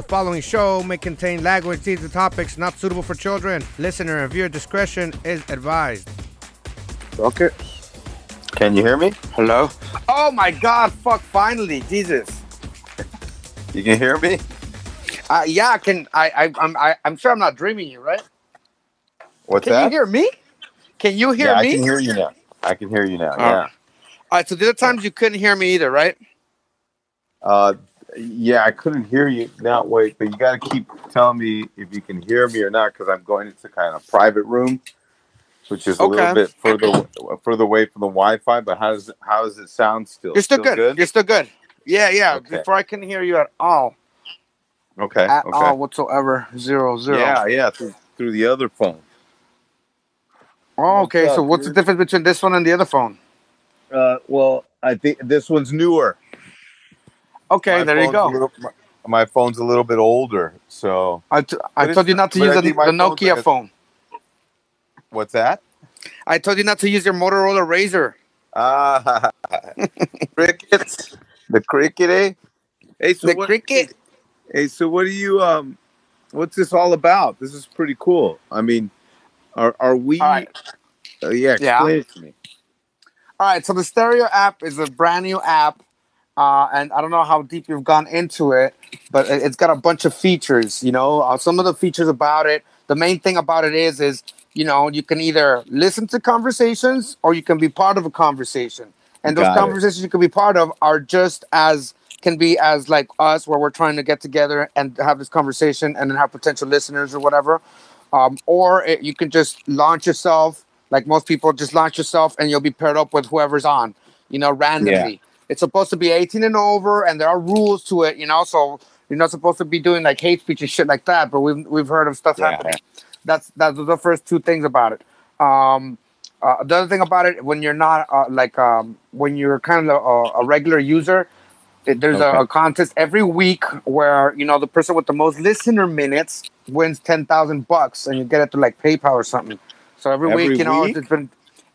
The following show may contain language, themes, and topics not suitable for children. Listener and viewer discretion is advised. Okay. Can you hear me? Hello. Oh my God! Fuck! Finally, Jesus. You can hear me? Uh, yeah, I can. I, I, I'm, I, I'm sure I'm not dreaming you, right? What's Can that? Can you hear me? Can you hear yeah, me? I can hear you now. I can hear you now. Oh. Yeah. All right. So the other times you couldn't hear me either, right? Uh, yeah, I couldn't hear you. Now wait, but you got to keep telling me if you can hear me or not because I'm going into kind of private room, which is a Okay. little bit further further away from the Wi-Fi. But how does it, how does it sound still? You're still, good. You're still good. Yeah, yeah. Okay. Before I couldn't hear you at all, Okay. at okay. all whatsoever. Zero, zero. Yeah, yeah. Through, through the other phone. Oh, okay. What's so what's the difference between this one and the other phone? Uh, well, I think this one's newer. Okay, My there you go. little- my, my phone's a little bit older, so I, t- I told you not to use the, the Nokia like phone. what's that? I told you not to use your Motorola Razr. Ah, crickets. The cricket, eh? Hey, so the what, cricket. Hey, so what do you um? What's this all about? This is pretty cool. I mean, are are we? Right. Uh, yeah, Yeah. explain it to me. All right, so the Stereo app is a brand new app, uh, and I don't know how deep you've gone into it, but it- it's got a bunch of features. You know, uh, some of the features about it. The main thing about it is, is you know, you can either listen to conversations or you can be part of a conversation, and those Got it. conversations you can be part of are just as can be as like us, where we're trying to get together and have this conversation, and then have potential listeners or whatever. Um, or it, you can just launch yourself like most people just launch yourself and you'll be paired up with whoever's on you know randomly it's supposed to be 18 and over and there are rules to it you know so you're not supposed to be doing like hate speech and shit like that but we've, we've heard of stuff Yeah. happening that's that's the first two things about it um uh, the other thing about it when you're not uh, like um when you're kind of a, a regular user there's a, Okay. a contest every week where you know the person with the most listener minutes wins 10,000 bucks and you get it through like PayPal or something so every, Every week you know week? it's been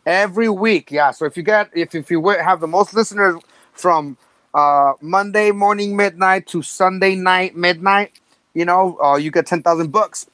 every week yeah so if you get if, if you have the most listeners from uh monday morning midnight to sunday night midnight you know uh, you get 10,000 bucks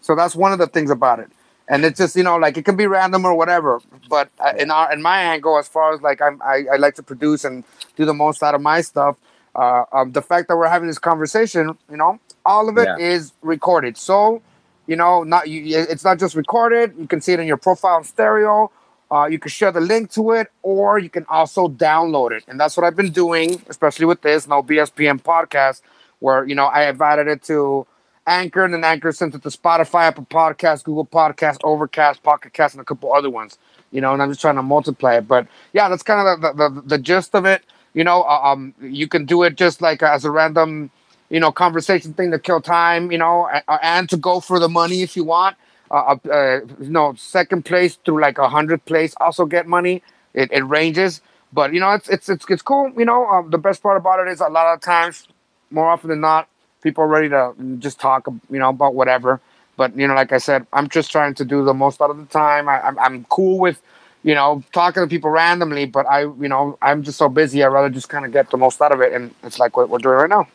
so that's one of the things about it. And it's just you know like it can be random or whatever but uh, in our in my angle as far as like I'm, I, I like to produce and do the most out of my stuff uh, um, the fact that we're having this conversation you know all of it is Yeah. recorded. So you know not you, it's not just recorded. You can see it in your profile in stereo uh, you can share the link to it or you can also download it. And that's what i've been doing especially with this no BSPN podcast where you know i added it to anchor and then anchor sent it to spotify apple podcast google podcast overcast pocket cast and a couple other ones you know and i'm just trying to multiply it. But yeah that's kind of the, the, the, the gist of it. You know uh, um you can do it just like as a random you know, conversation thing to kill time, you know, and to go for the money if you want. Uh, uh, uh, you know, second place through like a hundred place also get money. It, it ranges, but you know, it's it's it's it's cool. You know, um, the best part about it is a lot of times, more often than not, people are ready to just talk, you know, about whatever. But you know, like I said, I'm just trying to do the most out of the time. I, I'm I'm cool with, you know, talking to people randomly, but I, you know, I'm just so busy. I'd rather just kind of get the most out of it, and it's like what we're doing right now.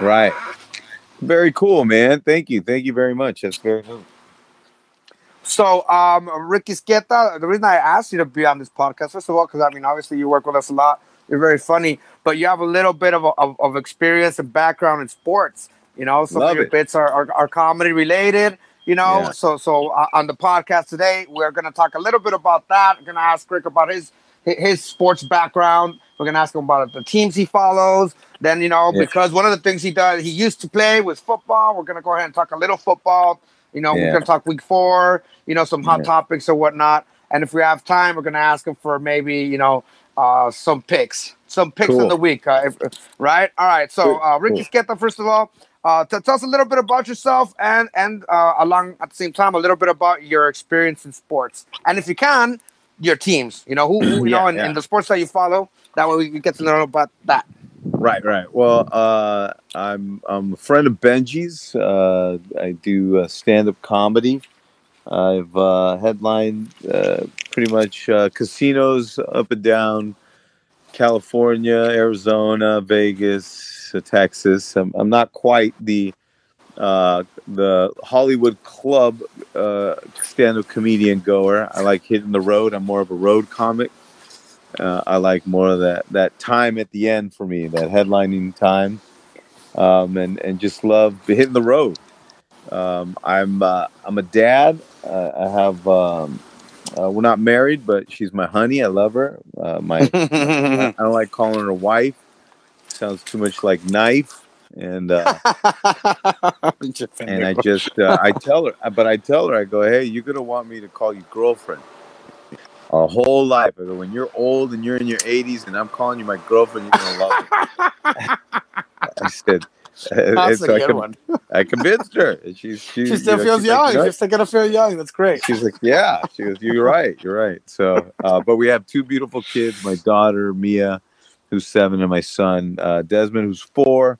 Right. Very cool, man. Thank you. Thank you very much. That's very cool. So, um, Rick Izquieta, the reason I asked you to be on this podcast, first of all, because I mean, obviously you work with us a lot. You're very funny, but you have a little bit of, of, of experience and background in sports. You know, some Love of your it. bits are, are, are comedy related. You know, Yeah. so so uh, on the podcast today, we're going to talk a little bit about that. We're going to ask Rick about his his his sports background. We're going to ask him about the teams he follows. Then you know, Yeah. because one of the things he does, he used to play was football. We're going to go ahead and talk a little football. You know, we're going to talk week four. You know, some hot Yeah. topics or whatnot. And if we have time, we're going to ask him for maybe you know uh, some picks, some picks in the week. Uh, if, right? All right. So, uh, Rick Izquieta, first of all, uh, t- tell us a little bit about yourself, and and uh, along at the same time, a little bit about your experience in sports, and if you can, your teams. You know, who, who you Yeah, know, in, yeah. in the sports that you follow. That way, we get to know about that. Right, right. Well, uh, I'm I'm a friend of Benji's. Uh, I do uh, stand up comedy. I've uh, headlined uh, pretty much uh, casinos up and down California, Arizona, Vegas, Texas. I'm, I'm not quite the uh, the Hollywood Club uh, stand-up comedian goer. I like hitting the road. I'm more of a road comic. Uh, I like more of that that time at the end for me, that headlining time, um, and and just love hitting the road. Um, I'm uh, I'm a dad. Uh, I have um, uh, we're not married, but she's my honey. I love her. Uh, my I don't like calling her wife. Sounds too much like knife. And uh, and I just uh, I tell her, but I tell her I go, hey, you're gonna want me to call you girlfriend. A whole life. I go, when you're old and you're in your 80s and I'm calling you my girlfriend, you're gonna love it. I said, That's a good I, con- one. I convinced her. and She's she, She you still know, feels she's like, young. She's still gonna feel young. That's great. She's like, yeah. She goes, you're right. You're right. So, uh, but we have two beautiful kids. My daughter Mia, who's seven, and my son uh, Desmond, who's four.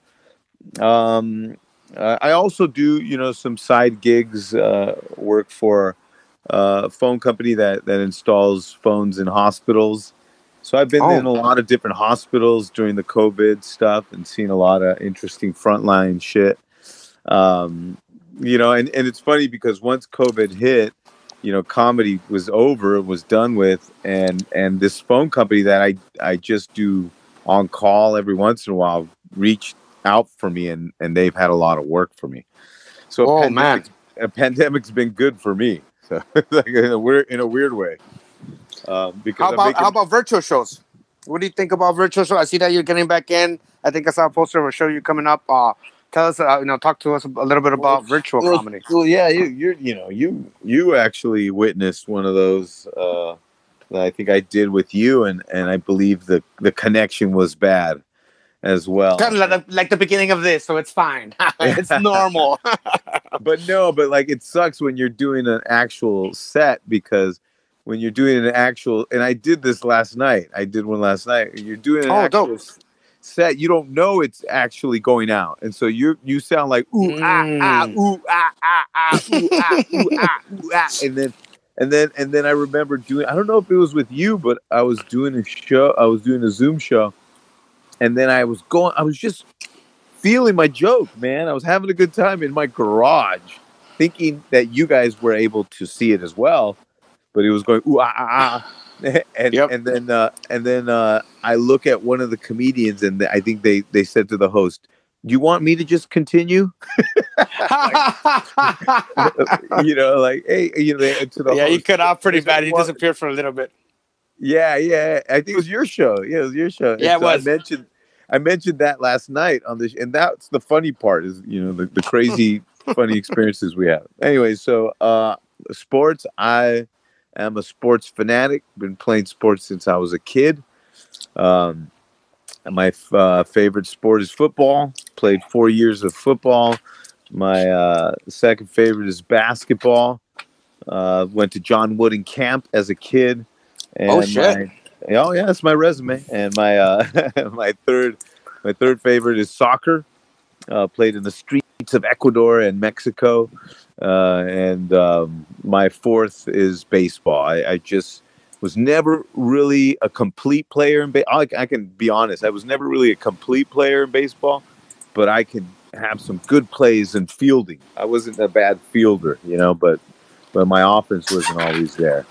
Um, uh, I also do, you know, some side gigs. Uh, work for a phone company that that installs phones in hospitals. So I've been Oh. in a lot of different hospitals during the COVID stuff and seen a lot of interesting frontline shit. Um, you know, and, and it's funny because once COVID hit, you know, comedy was over, it was done with, and and this phone company that I I just do on call every once in a while reached out for me, and and they've had a lot of work for me. So a Oh, pandemic's- a pandemic's been good for me, so like in a weird in a weird way. Um, because How about making- how about virtual shows? What do you think about virtual shows? I see that you're getting back in. I think I saw a poster of a show you coming up. Uh, tell us, uh, you know, talk to us a little bit about virtual well, comedy. Well, yeah, you you're you know you you actually witnessed one of those uh, that I think I did with you, and and I believe the the connection was bad as well. Kind of like the, like the beginning of this, so it's fine. it's normal. but no, but like it sucks when you're doing an actual set because when you're doing an actual, and I did this last night. I did one last night. You're doing an Oh, actual dope. set. You don't know it's actually going out, and so you you sound like ooh ah ah Mm. ooh ah ah ah ooh ah ooh ah ooh ah, and then. And then, and then I remember doing. I don't know if it was with you, but I was doing a show. I was doing a Zoom show, and then I was going. I was just feeling my joke, man. I was having a good time in my garage, thinking that you guys were able to see it as well. But it was going ooh ah ah, ah. and Yep. and then uh, and then uh, I look at one of the comedians, and I think they they said to the host, "Do you want me to just continue?" you know, like hey, you know, to the yeah, you host, cut off pretty bad. He disappeared for a little bit. yeah, yeah. I think it was your show. Yeah, it was your show. And Yeah, it so was. I mentioned I mentioned that last night on this, and that's the funny part is you know the, the crazy funny experiences we have. Anyway, so uh sports, I am a sports fanatic. Been playing sports since I was a kid. Um my uh, favorite sport is football. Played four years of football. My uh, second favorite is basketball. Uh, went to John Wooden camp as a kid. And Oh, shit. My, oh yeah, that's my resume. And my uh, my third my third favorite is soccer. Uh, played in the streets of Ecuador and Mexico. Uh, and um, my fourth is baseball. I, I just was never really a complete player in baseball. I, I can be honest, I was never really a complete player in baseball, but I can have some good plays in fielding. I wasn't a bad fielder, you know, but but my offense wasn't always there.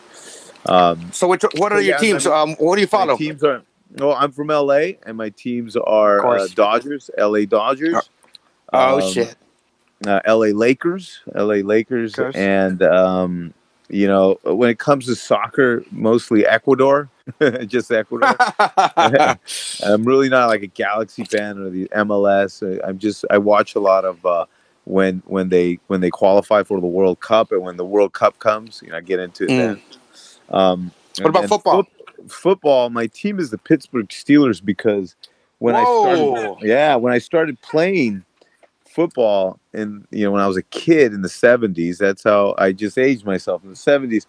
Um, So, which, what are your yeah, teams? I Um, what do you my follow? teams are. Well, I'm from LA, and my teams are uh. Dodgers, LA Dodgers. Oh um, shit! uh, LA Lakers, LA Lakers, and um, you know when it comes to soccer, mostly Ecuador, just Ecuador. I'm really not like a Galaxy fan or the MLS. I'm just I watch a lot of uh, when when they when they qualify for the World Cup and when the World Cup comes. You know, I get into it Mm. then. Um, What about football? foot- football. My team is the Pittsburgh Steelers because when I started, yeah, when I started playing football and you know when I was a kid in the 70s that's how I just aged myself in the 70s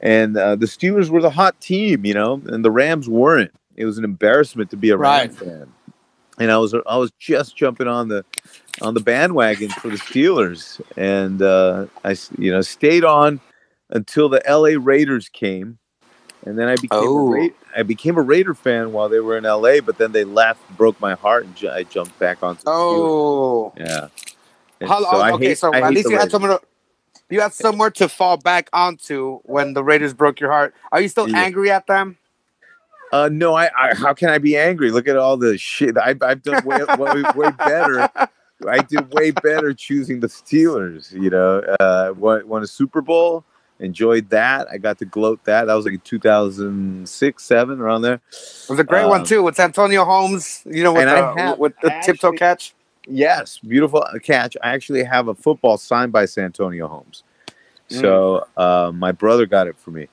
and uh, the Steelers were the hot team you know and the Rams weren't it was an embarrassment to be a Right. Rams fan and I was I was just jumping on the on the bandwagon for the Steelers and uh, I you know stayed on until the LA Raiders came and then I became Oh. a Ra- I became a Raider fan while they were in LA but then they left broke my heart and I jumped back onto. Oh, Yeah. How, so I okay, hate- so I at least you had somewhere to you had somewhere to fall back onto when the Raiders broke your heart. Are you still Yeah. angry at them? Uh, no, I, I. How can I be angry? Look at all the shit I've, I've done way, way, way better. I did way better choosing the Steelers. You know, uh, won, won a Super Bowl. Enjoyed that. I got to gloat that. That was like 2006, seven, around there. It was a great one Um, too with Santonio Holmes. You know, with the, have with the tiptoe catch. Yes, beautiful catch. I actually have a football signed by Santonio Holmes. So uh, my brother got it for me.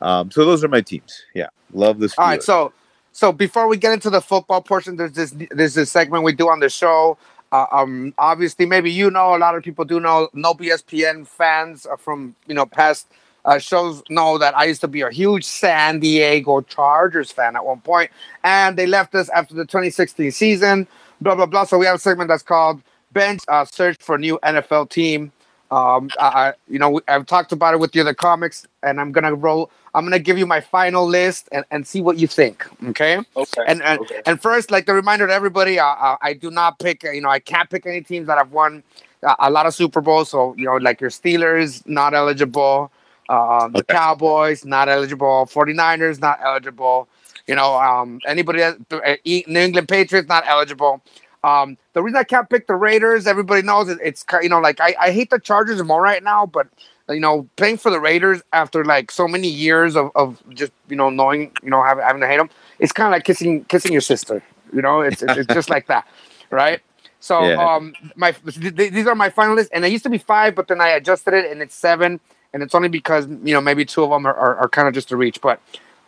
Um, so those are my teams. Yeah, love Steelers. All right, so so before we get into the football portion, there's this there's this segment we do on the show. Uh, um, obviously, maybe you know a lot of people do know. No BSPN fans uh, from you know past uh, shows know that I used to be a huge San Diego Chargers fan at one point, and they left us after the 2016 season. Blah blah blah. So we have a segment that's called Bench uh, Search for New NFL Team. Um, I, you know, I've talked about it with the other comics, and I'm gonna roll. I'm gonna give you my final list and, and see what you think. Okay. Okay. And and, okay. and first, like the reminder to everybody, uh, uh, I do not pick. You know, I can't pick any teams that have won uh, a lot of Super Bowls. So you know, like your Steelers, not eligible. Uh, the Okay. Cowboys, not eligible. 49ers, not eligible. You know, um, anybody that uh, New England Patriots, not eligible. Um, the reason I can't pick the Raiders, everybody knows it, it's you know like I, I hate the Chargers more right now, but you know playing for the Raiders after like so many years of, of just you know knowing you know having, having to hate them, it's kind of like kissing kissing your sister. You know, it's it's, it's just like that, right? So Yeah. um, my th- th- these are my finalists, and it used to be five, but then I adjusted it, and it's seven, and it's only because you know maybe two of them are, are, are kind of just a reach, but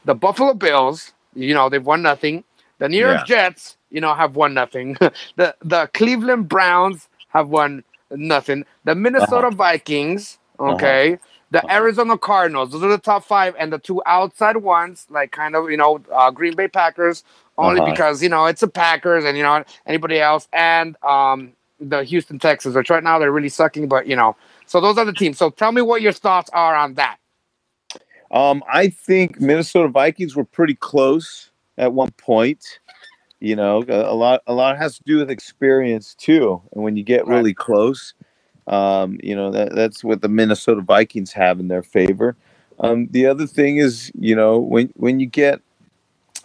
the Buffalo Bills, you know, they've won nothing. The New York Jets, you know, have won nothing. the the Cleveland Browns have won nothing. The Minnesota Vikings, okay. The Uh-huh. Arizona Cardinals, those are the top five, and the two outside ones, like kind of, you know, uh, Green Bay Packers, only Uh-huh. because you know it's a Packers, and you know anybody else, and um, the Houston Texans, which right now they're really sucking, but you know, so those are the teams. So tell me what your thoughts are on that. Um, I think Minnesota Vikings were pretty close at one point. You know, a, lot a lot has to do with experience too. And when you get really close, um, you know that that's what the Minnesota Vikings have in their favor. Um, the other thing is, you know, when when you get,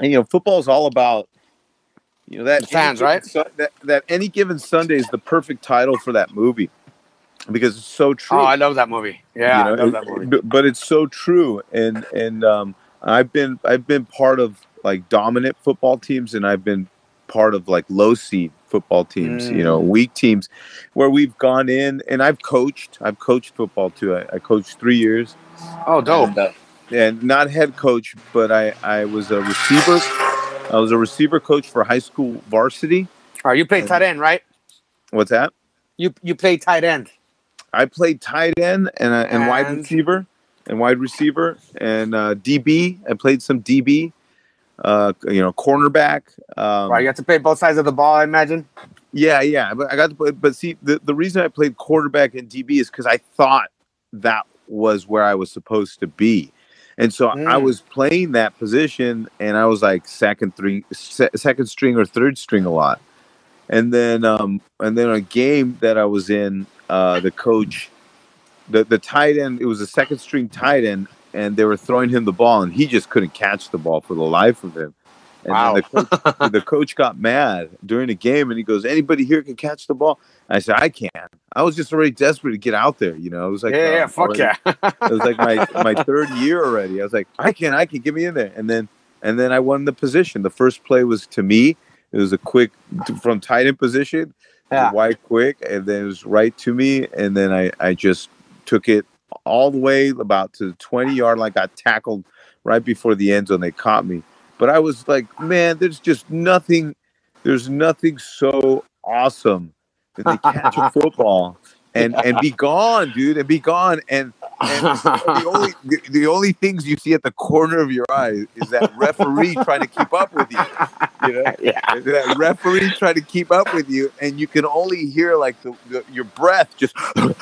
you know, football is all about, you know, that fans, right? Sun- that that any given Sunday is the perfect title for that movie because it's so true Oh, I love that movie. Yeah, you know, I love that movie. but- but it's so true and and um i've been i've been part of like dominant football teams and i've been part of like low seed football teams you know weak teams where we've gone in and i've coached i've coached football too i, I coached three years Oh, dope. and, uh, and not head coach but i i was a receiver i was a receiver coach for high school varsity All right, you play tight end, right? what's that You you play tight end. I played tight end and uh, and wide receiver and wide receiver and uh, DB. I played some DB, uh, you know, cornerback. Um, right, you have to play both sides of the ball, I imagine. Yeah, yeah. But I got to play. But see, the, the reason I played quarterback and DB is because I thought that was where I was supposed to be. And so I Mm. was playing that position, and I was like second three, se- second string or third string a lot. And then, um, and then a game that I was in, uh, the coach, the the tight end, it was a second string tight end, and they were throwing him the ball, and he just couldn't catch the ball for the life of him. And Wow. the coach, the coach got mad during the game, and he goes, "Anybody here can catch the ball?" I said, "I can." I was just already desperate to get out there. You know, it was like, yeah, yeah, fuck already- yeah. it was like my my third year already. I was like, I can, I can, get me in there. And then and then I won the position. The first play was to me. It was a quick from tight end position, Yeah. wide quick, and then it was right to me. And then I I just took it all the way about to the twenty yard line. Got tackled right before the end zone. They caught me, but I was like, man, there's just nothing. There's nothing so awesome that they catch a football and and be gone, dude, and be gone. And and the only the, the only things you see at the corner of your eye is that referee trying to keep up with you. You know, yeah. that referee trying to keep up with you, and you can only hear like the, the your breath just, you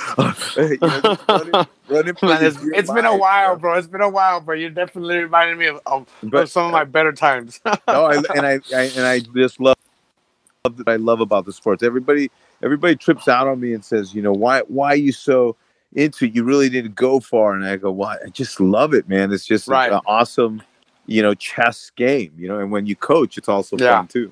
know, running, running Man, it's, it's been a while, bro. It's been a while, bro. you're definitely reminded me of, of, But of some of my better times. no, I, and I, I and I just love that I love about the sports. Everybody, everybody trips out on me and says, you know, why, why are you so into? it? You really didn't go far, and I go, why? I just love it, man. It's just Right. an awesome, you know, chess game. You know, and when you coach, it's also Yeah. fun too.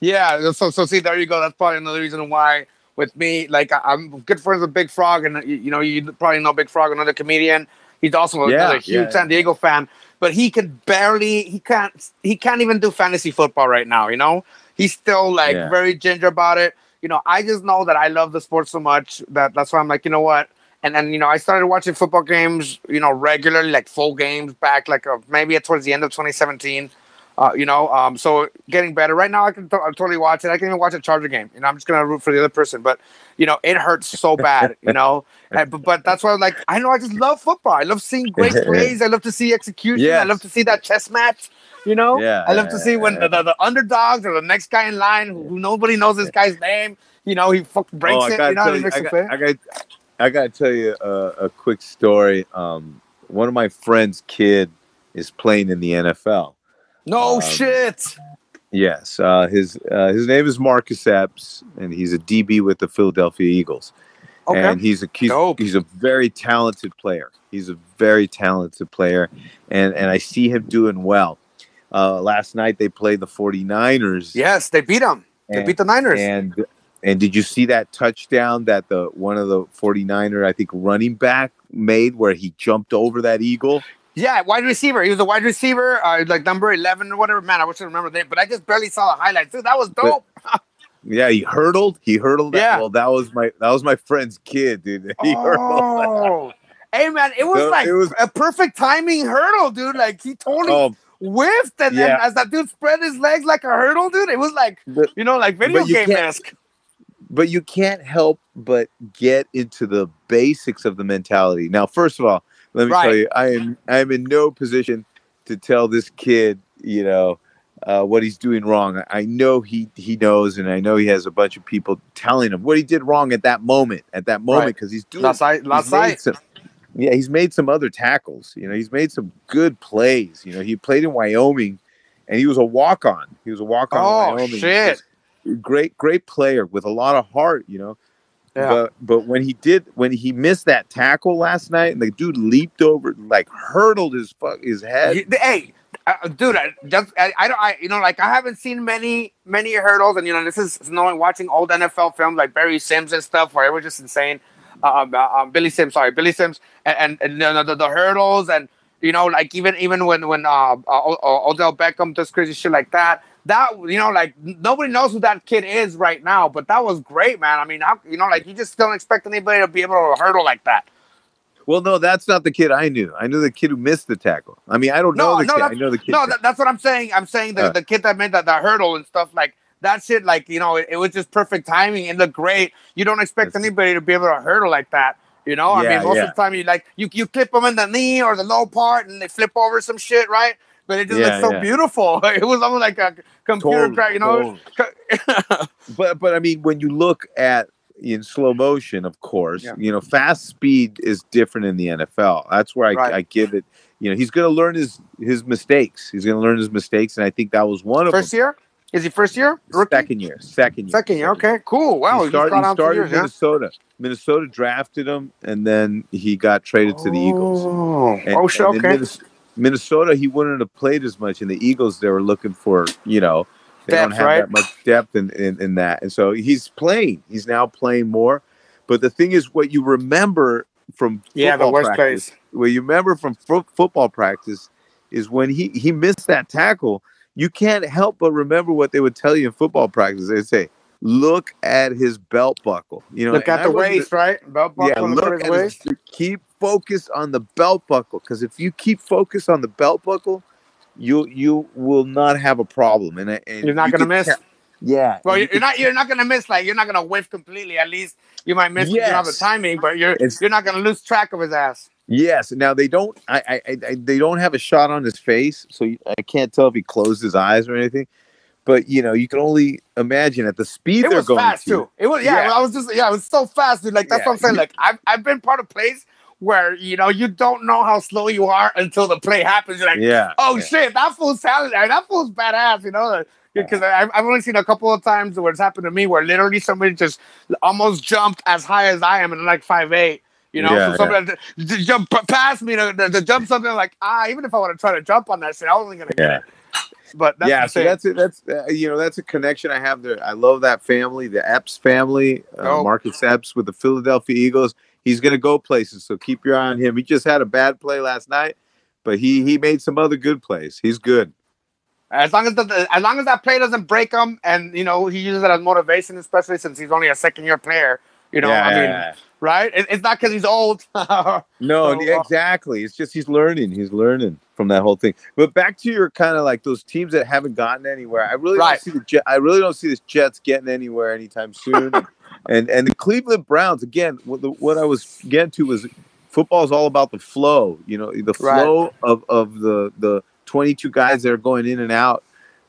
Yeah, so so see, there you go. That's probably another reason why with me, like I, I'm good friends with Big Frog, and you, you know you probably know Big Frog, another comedian. He's also Yeah, another huge yeah. San Diego fan, but he can barely, he can't, he can't even do fantasy football right now. You know, he's still like Yeah. very ginger about it. You know, I just know that I love the sport so much that that's why I'm like, you know what. And then you know, I started watching football games, you know, regularly, like full games back, like uh, maybe towards the end of 2017. Uh, you know, um, so getting better. Right now, I can t- totally watch it. I can even watch a Charger game. You know, I'm just gonna root for the other person, but you know, it hurts so bad. You know, and, but, but that's why, I'm like, I know I just love football. I love seeing great plays. I love to see execution. I love to see that chess match. You know, Yeah, I love yeah, to see when yeah. the, the, the underdogs or the next guy in line who, nobody knows this guy's name. You know, he fuck breaks Oh, it. You know, you, makes I got. I got, I got to tell you a, a quick story. Um, one of my friend's kid is playing in the NFL. No um, shit. Yes, uh, his uh, his name is Marcus Epps, and he's a DB with the Philadelphia Eagles. Okay. And he's a he's, he's a very talented player. He's a very talented player, and and I see him doing well. Uh, last night they played the 49ers. yes, they beat him. They beat the Niners. and and did you see that touchdown that the one of the 49er I think running back made where he jumped over that eagle? Yeah, wide receiver. He was a wide receiver, uh, like number eleven or whatever. Man, I wish I remember that, but I just barely saw the highlights. Dude, that was dope. Yeah, he hurdled. He hurdled. That. Yeah. Well, that was my that was my friend's kid, dude. He hurdled. oh, hey man, it was like it was- a perfect timing hurdle, dude. Like he totally Oh, whiffed, and then as that dude spread his legs like a hurdle, dude, it was like But- you know, like video game esque. but you can't help but get into the basics of the mentality. Now, first of all, let me Right. tell you, I am I am in no position to tell this kid, you know, uh, what he's doing wrong. I know he he knows, and I know he has a bunch of people telling him what he did wrong at that moment, at that moment, Right. because he's doing. Last night, last. Yeah, he's made some other tackles. You know, he's made some good plays. You know, he played in Wyoming, and he was a walk on. He was a walk on. Oh, Wyoming. shit. Great, great player with a lot of heart. You know. Yeah. But but when he did when he missed that tackle last night and the dude leaped over like hurdled his fuck his head. Hey, uh, dude, I, just, I, I don't, I, you know, like I haven't seen many, many hurdles, and you know, this is knowing watching old NFL films like Barry Sims and stuff, where it was just insane. Um, uh, um, Billy Sims, sorry, Billy Sims, and and, and the, the hurdles, and you know, like even even when when uh, uh, Odell Beckham does crazy shit like that. That you know, like nobody knows who that kid is right now, but that was great, man. I mean, how, you know, like you just don't expect anybody to be able to hurdle like that. Well, no, that's not the kid I knew. I knew the kid who missed the tackle. I mean, I don't No, know the no, kid. I know the kid. No, that, that's what I'm saying. I'm saying the, Uh. the kid that made that, that hurdle and stuff like that shit, like, you know, it, it was just perfect timing. It looked great. You don't expect That's- anybody to be able to hurdle like that. You know, I mean, most yeah. of the time you like you you clip them in the knee or the low part and they flip over some shit, right? But it just Yeah, looks so yeah. beautiful. It was almost like a computer Totally, crack, you know. but but I mean, when you look at in slow motion, of course, Yeah. you know, fast speed is different in the NFL. That's where I, Right. I give it. You know, he's going to learn his his mistakes. He's going to learn his mistakes, and I think that was one of first them. year? Is he first year? Rookie? Second year, second year, Second year. Okay, cool. Wow, he started, gone he started years, in yeah? Minnesota. Minnesota drafted him, and then he got traded to the Eagles. Oh, And- oh and okay. Minnesota, he wouldn't have played as much. In the Eagles, they were looking for, you know, they don't Depth, have right? that much depth in, in, in that. And so he's playing. He's now playing more. But the thing is, what you remember from Yeah, the worst practice, place. what you remember from fo- football practice is when he, he missed that tackle. You can't help but remember what they would tell you in football practice. They'd say, look at his belt buckle. You know, Look at the waist, right? Belt buckle, yeah, look, at waist. his, keep focus on the belt buckle because if you keep focus on the belt buckle, you you will not have a problem. And, and You're not you gonna miss. tell- yeah. Well, you're, you you're not. You're not gonna miss. Like you're not gonna whiff completely. At least you might miss. 'cause You have the timing, but you're It's- you're not gonna lose track of his ass. Yes. Now they don't. I, I, I they don't have a shot on his face, so I can't tell if he closed his eyes or anything. But you know, you can only imagine at the speed It they're was going fast to. too. It was yeah, Yeah. I was just yeah, it was so fast, dude. Like that's Yeah. what I'm saying. Like I've I've been part of plays where you know you don't know how slow you are until the play happens. You're like, Yeah. oh yeah. shit, that fool's talented. That fool's badass. You know, because I've I've only seen a couple of times where it's happened to me where literally somebody just almost jumped as high as I am and like five eight. You know, Yeah, so somebody to, to jump past me to, to, to jump something like ah, even if I want to try to jump on that shit, I wasn't gonna get it. But that's yeah, so that's it. That's uh, you know that's a connection I have there. I love that family, the Epps family, uh, Oh. Marcus Epps with the Philadelphia Eagles. He's going to go places, so keep your eye on him. He just had a bad play last night, but he he made some other good plays. He's good. As long as the, as long as that play doesn't break him, and you know he uses it as motivation, especially since he's only a second year player. You know, Yeah, I yeah, mean, yeah. Right? It's not because he's old. No, So, uh, exactly. It's just he's learning. He's learning from that whole thing. But back to your kind of like those teams that haven't gotten anywhere. I really Right. don't see the Jet, I really don't see the Jets getting anywhere anytime soon. and and the Cleveland Browns again. What, the, what I was getting to was football is all about the flow. You know, the Right. flow of of the the twenty two guys that are going in and out.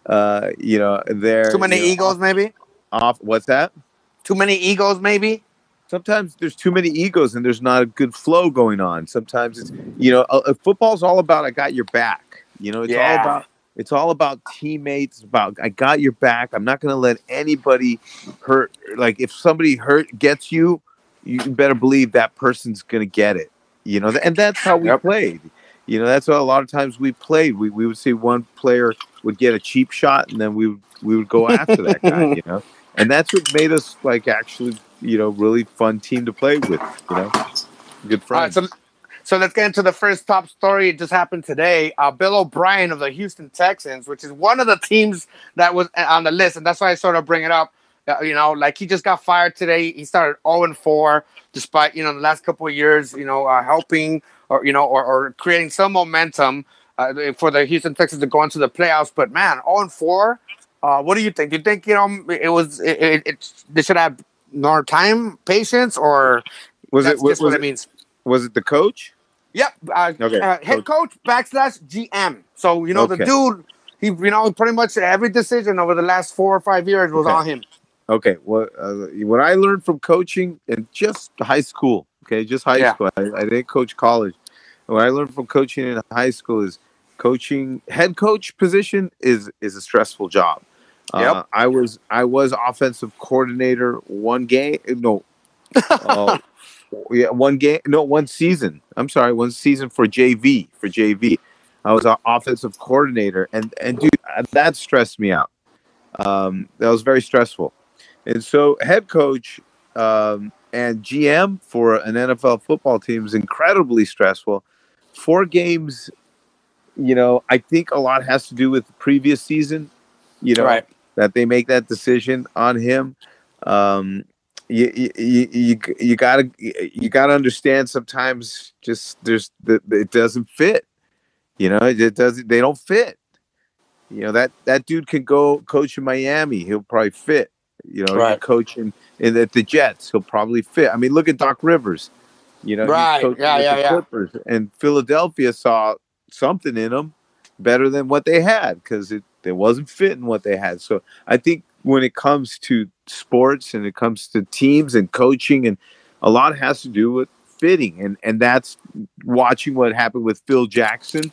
Uh, you know, they're Too many you know, egos, maybe. Off, what's that? Too many egos, maybe. Sometimes there's too many egos and there's not a good flow going on. Sometimes it's you know, uh, football's all about I got your back. You know, it's all about it's all about teammates. About I got your back. I'm not going to let anybody hurt. Like if somebody hurt gets you, you better believe that person's going to get it. You know, and that's how we played. You know, that's how a lot of times we played. We we would see one player would get a cheap shot, and then we we would go after that guy. You know, and that's what made us like actually, you know, really fun team to play with. You know, good All right, friends. so so let's get into the first top story. It just happened today. Uh, Bill O'Brien of the Houston Texans, which is one of the teams that was on the list, and that's why I sort of bring it up. Uh, you know, like he just got fired today. He started 0 and 4, despite you know the last couple of years, you know, uh, helping or you know or, or creating some momentum uh, for the Houston Texans to go into the playoffs. But man, 0 and 4. Uh, what do you think? Do you think you know it was it, it, it they should have more time, patience, or was it was, just what it it means? was it the coach? Yep. Uh, Okay. uh, head coach backslash GM. So you know the dude. He you know pretty much every decision over the last four or five years was Okay. on him. Okay, what uh, what I learned from coaching and just high school, okay, just high Yeah. school. I, I didn't coach college. What I learned from coaching in high school is coaching head coach position is is a stressful job. Uh, Yep. I was I was offensive coordinator one game. No, uh, yeah, one game. No, one season. I'm sorry, one season for JV for JV. I was an offensive coordinator, and and dude, uh, that stressed me out. Um, that was very stressful. And so, head coach um, and GM for an NFL football team is incredibly stressful. Four games, you know, I think a lot has to do with the previous season, you know, Right. That they make that decision on him. Um, you, you, you, you, you gotta you gotta understand sometimes just there's it doesn't fit you know it doesn't they don't fit you know that that dude can go coach in Miami he'll probably fit you know Right. coach in, in the, the Jets he'll probably fit I mean look at Doc Rivers you know Right. coaching Yeah, yeah, the yeah. Clippers and Philadelphia saw something in him better than what they had because it, it wasn't fitting what they had. So I think when it comes to sports and it comes to teams and coaching and a lot has to do with fitting and and that's watching what happened with Phil Jackson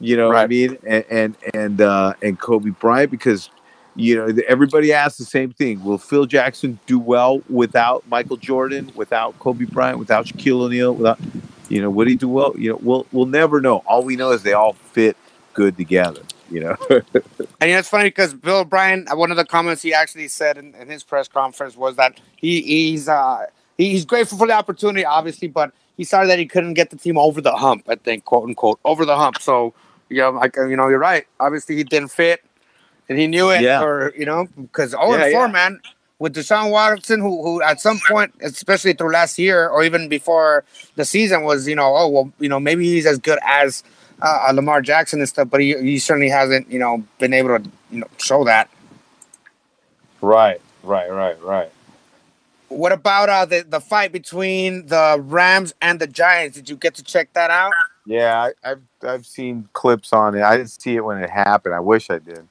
you know what I mean? And and and, uh, and Kobe Bryant because you know everybody asks the same thing will Phil Jackson do well without Michael Jordan without Kobe Bryant without Shaquille O'Neal without you know would he do well? You know we'll we'll never know. All we know is they all fit good together you know And you know, it's funny because Bill O'Brien, uh, one of the comments he actually said in, in his press conference was that he he's uh he's grateful for the opportunity, obviously, but he sorry that he couldn't get the team over the hump. I think, quote unquote, over the hump. So, you know, like you know, you're right. Obviously, he didn't fit, and he knew it. Yeah. Or you know, because zero Yeah, and four, yeah. man, with Deshaun Watson, who who at some point, especially through last year or even before the season, was you know, oh well, you know, maybe he's as good as uh, Lamar Jackson and stuff, but he, he certainly hasn't, you know, been able to you know show that. right right right right What about uh, the the fight between the Rams and the Giants? Did you get to check that out? Yeah, I, I've I've seen clips on it. I didn't see it when it happened. I wish I did.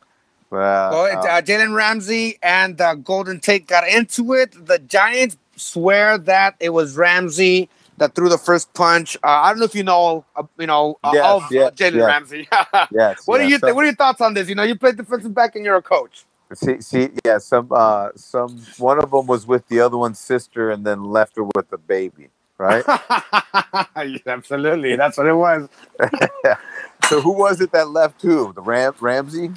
But uh, Well, it, uh, Jalen Ramsey and uh, Golden Tate got into it. The Giants swear that it was Ramsey that threw the first punch. Uh, I don't know if you know, uh, you know, uh, Yes, of uh, yes, Jalen yes. Ramsey. yes. what do yes. you think? What are your thoughts on this? You know, you played defensive back and you're a coach. See, see, yeah, some, uh, some, one of them was with the other one's sister, and then left her with the baby, right? Absolutely, that's what it was. so who was it that left who? The Ram Ramsey?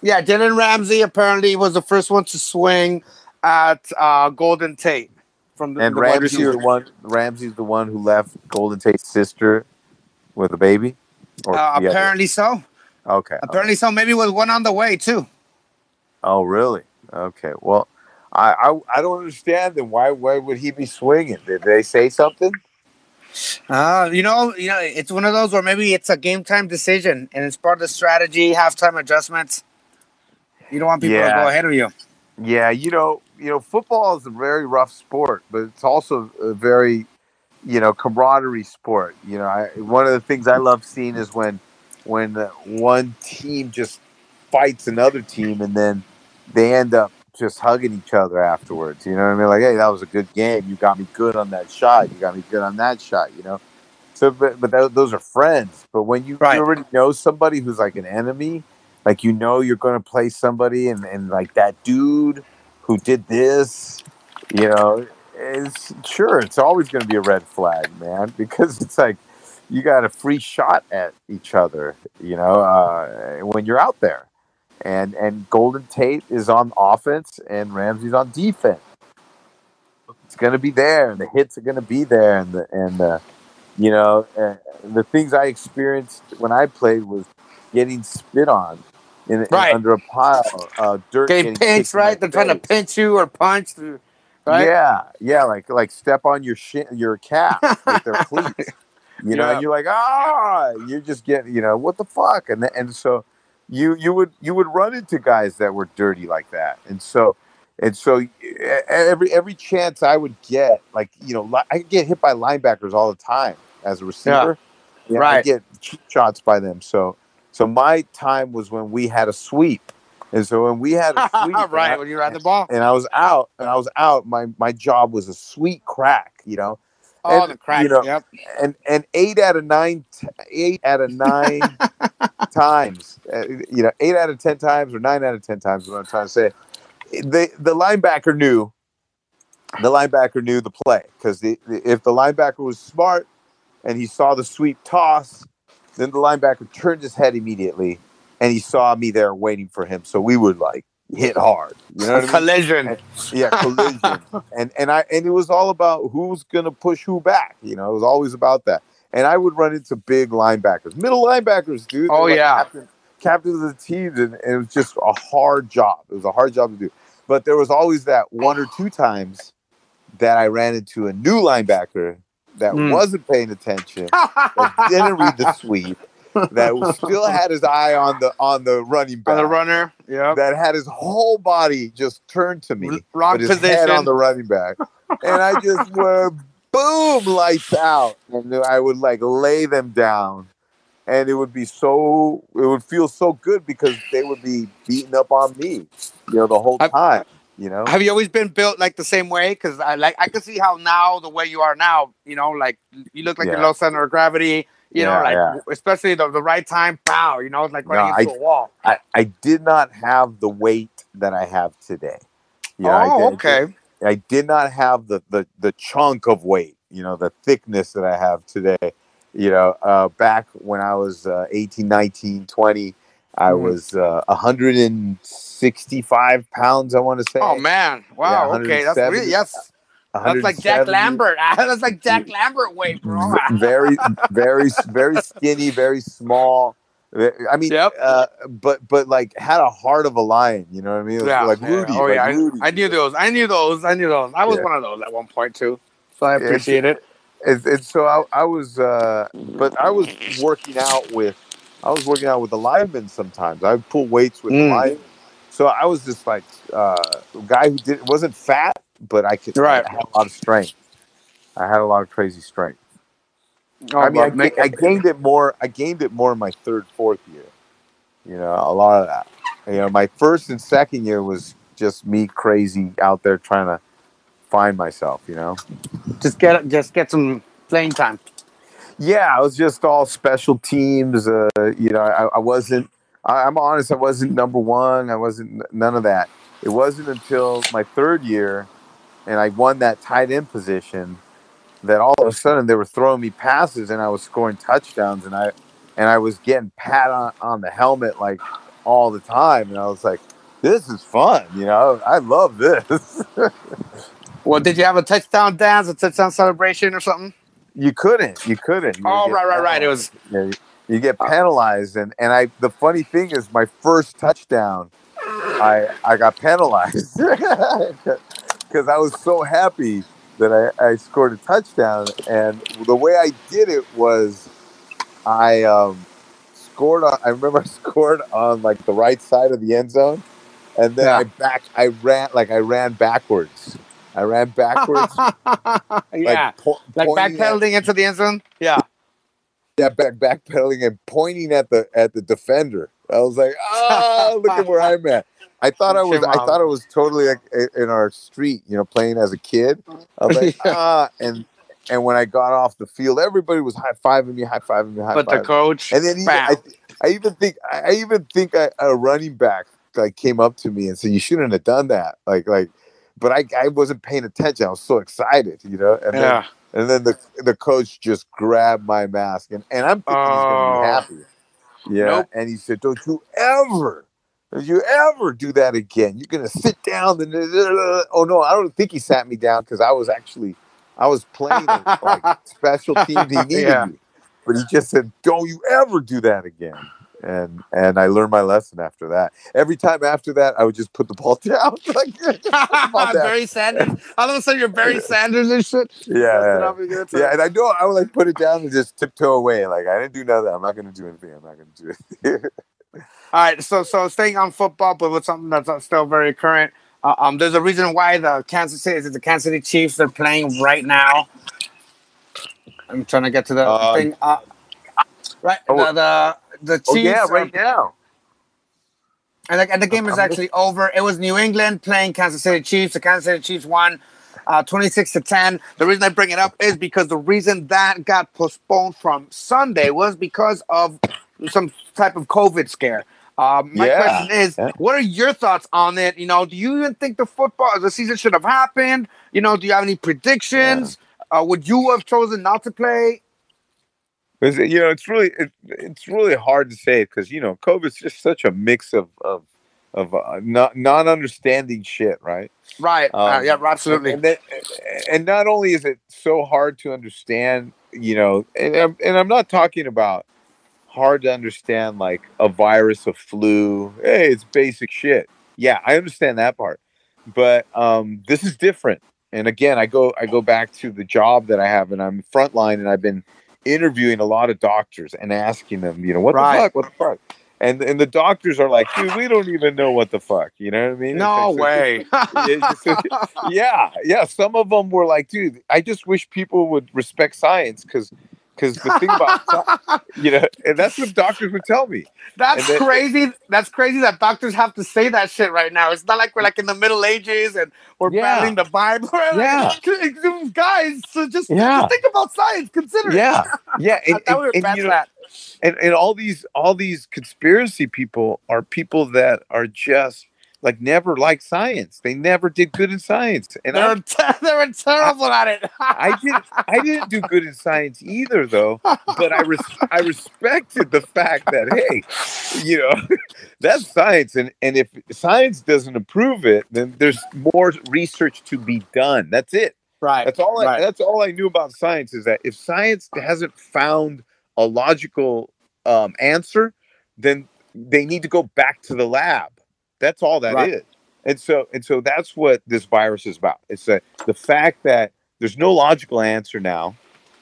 Yeah, Jalen Ramsey apparently was the first one to swing at uh, Golden Tate from the, And the Ramsey's the one. Ramsey's the one who left Golden Tate's sister with a baby. Uh, apparently so. Okay. Apparently so. Maybe was one on the way too. Oh, really? Okay. Well, I, I I don't understand. Then why why would he be swinging? Did they say something? Uh, you know, you know, it's one of those where maybe it's a game time decision and it's part of the strategy, halftime adjustments. You don't want people to go ahead of you. Yeah, you know, you know, football is a very rough sport, but it's also a very, you know, camaraderie sport. You know, I, one of the things I love seeing is when, when uh, one team just fights another team, and then they end up just hugging each other afterwards. You know what I mean? Like, hey, that was a good game. You got me good on that shot. You got me good on that shot. You know. So, but but tho- those are friends. But when you, Right. you already know somebody who's like an enemy, like you know you're going to play somebody and, and like that dude who did this you know is sure it's always going to be a red flag man because it's like you got a free shot at each other you know uh, when you're out there. And and golden tate is on offense and ramsey's on defense. It's going to be there and the hits are going to be there and the and the you know uh, the things i experienced when i played was getting spit on in, in- Right. under a pile of dirt Getting kicked pinched, right? They're trying to pinch you or punch, you, right? Yeah, yeah, like like step on your shin, your calf with their cleats. You know, Yeah. you're like, ah, you're just getting, you know, what the fuck, and and so you you would you would run into guys that were dirty like that, and so and so every every chance I would get, like you know, I get hit by linebackers all the time as a receiver. Yeah, I Right. get shots by them. So so my time was when we had a sweep, and so when we had a sweep, I- right, when you ride the ball. and I was out, and I was out. My my job was a sweep crack, you know, Oh, and, the crack. you know, yep. and and eight out of nine, t- eight out of nine times, uh, you know, eight out of ten times or nine out of ten times. Is what I'm trying to say. The the linebacker knew, the linebacker knew the play because the, the- if the linebacker was smart and he saw the sweep toss, then the linebacker turned his head immediately and he saw me there waiting for him. So we would like hit hard. You know what I mean? Collision. yeah collision and and i and it was all about who's gonna push who back you know it was always about that and i would run into big linebackers middle linebackers dude Oh, like yeah. captain, captains of the teams and, and it was just a hard job it was a hard job to do but there was always that one or two times that i ran into a new linebacker that Mm. wasn't paying attention that didn't read the sweep that still had his eye on the on the running back On the runner. yeah, that had his whole body just turned to me Wrong but his position. head on the running back, and I just went boom, lights out, and I would like lay them down, and it would be so, it would feel so good because they would be beating up on me, you know, the whole time, you know. Have you always been built like the same way? Because I like I can see how now the way you are now, you know, like you look like Yeah. your low center of gravity. You know, like yeah. especially the, the right time, pow. You know, it's like running No, into a wall. I, I did not have the weight that I have today. You know, I oh, did- okay. I did not have the, the the chunk of weight, you know, the thickness that I have today. You know, uh, back when I was uh, 18, 19, 20, I Mhm. was uh, 165 pounds, I want to say. Oh man, wow. okay, that's really yes. That's like Jack Lambert. that's like Jack Lambert weight, bro. Very, very, very skinny, very small. I mean, Yep. uh, but but like had a heart of a lion. You know what I mean? Yeah, like yeah. Oh like yeah, Rudy. I, I knew those. I knew those. I knew those. I was Yeah. one of those at one point too. So I Yeah, appreciate it. and, so I, I was, uh, but I was working out with, I was working out with the linemen sometimes. I would pull weights with the Mm. linemen. So I was just like uh, a guy who did wasn't fat, but I could. Right. I had a lot of strength. I had a lot of crazy strength. Oh, I mean, I, I gained it more. I gained it more in my third, fourth year. You know, a lot of that. You know, my first and second year was just me crazy out there trying to find myself. You know. just get just get some playing time. Yeah, I was just all special teams. Uh, you know, I, I wasn't I, I'm honest. I wasn't number one. I wasn't none of that. It wasn't until my third year, and I won that tight end position, that all of a sudden they were throwing me passes, and I was scoring touchdowns, and I and I was getting pat on, on the helmet like all the time, and I was like, "This is fun," you know. I love this. Well, did you have a touchdown dance, a touchdown celebration, or something? you couldn't. You couldn't. You Oh, right, right, right. It was Yeah, you- get penalized, and and I. The funny thing is, my first touchdown, I I got penalized because I was so happy that I, I scored a touchdown, and the way I did it was, I um, scored on. I remember I scored on like the right side of the end zone, and then Yeah. I back. I ran like I ran backwards. I ran backwards, yeah, like, po- like, at- backpedaling into the end zone. Yeah, yeah, back backpedaling and pointing at the at the defender. I was like, oh, look at where I'm at. I thought I was I thought I was totally like in our street, you know, playing as a kid. I was like, ah, and and when I got off the field, everybody was high fiving me, high fiving me, high but the coach, And then even, I. I even think I even think I, a running back like came up to me and said, "You shouldn't have done that." Like like, but I I wasn't paying attention. I was so excited, you know. And then yeah, and then the the coach just grabbed my mask, and, and I'm thinking he's gonna Oh. be happy. Yeah. Nope. And he said, Don't you ever, don't you ever do that again. You're gonna sit down and oh no, I don't think he sat me down because I was actually I was playing like special teams. He needed Yeah. me. But he just said, Don't you ever do that again. And and I learned my lesson after that. Every time after that, I would just put the ball down. like, just put the ball down. Barry Sanders. All of a sudden, you're Barry Sanders and shit. yeah, yeah. Yeah, and I know I would like put it down and just tiptoe away. Like I didn't do nothing. I'm not going to do anything. I'm not going to do it. All right, so so staying on football, but with something that's still very current. Uh, um, there's a reason why the Kansas City, the Kansas City Chiefs, they're playing right now. I'm trying to get to the Uh, thing. Uh, right, oh, the the, the Chiefs. oh yeah, are- right now. And the, and the game is actually over. It was New England playing Kansas City Chiefs. The Kansas City Chiefs won uh, 26 to 10. The reason I bring it up is because the reason that got postponed from Sunday was because of some type of COVID scare. Uh, my Yeah, question is, yeah. what are your thoughts on it? You know, do you even think the football, the season should have happened? You know, do you have any predictions? Uh, would you have chosen not to play? Because you know, it's really it, it's really hard to say because you know, COVID's just such a mix of of of uh, not non understanding shit, right? Right. uh, Um, yeah, absolutely. And, then, and not only is it so hard to understand, you know, and I'm, and I'm not talking about hard to understand like a virus, a flu. Hey, it's basic shit. Yeah, I understand that part, but um, this is different. And again, I go I go back to the job that I have, and I'm frontline, and I've been interviewing a lot of doctors and asking them, you know, what Right. the fuck, what the fuck. And, and the doctors are like, dude, we don't even know what the fuck. You know what I mean? no way. yeah, yeah. Some of them were like, dude, I just wish people would respect science because because the thing about you know, and that's what doctors would tell me. That's then- crazy. That's crazy that doctors have to say that shit right now. It's not like we're like in the Middle Ages and we're Yeah. battling the Bible. Like, guys, so just, Yeah. just think about science. Consider it. Yeah, yeah, and, we and, and, you know, and and all these all these conspiracy people are people that are just like never liked science. They never did good in science, and They're, I te- they're terrible at it. I didn't I didn't do good in science either though, but I res- I respected the fact that hey, you know, that's science and and if science doesn't approve it, then there's more research to be done. That's it. right. That's all I Right. that's all I knew about science is that if science hasn't found a logical um, answer, then they need to go back to the lab. That's all that is. Right. And so and so that's what this virus is about. It's that the fact that there's no logical answer now.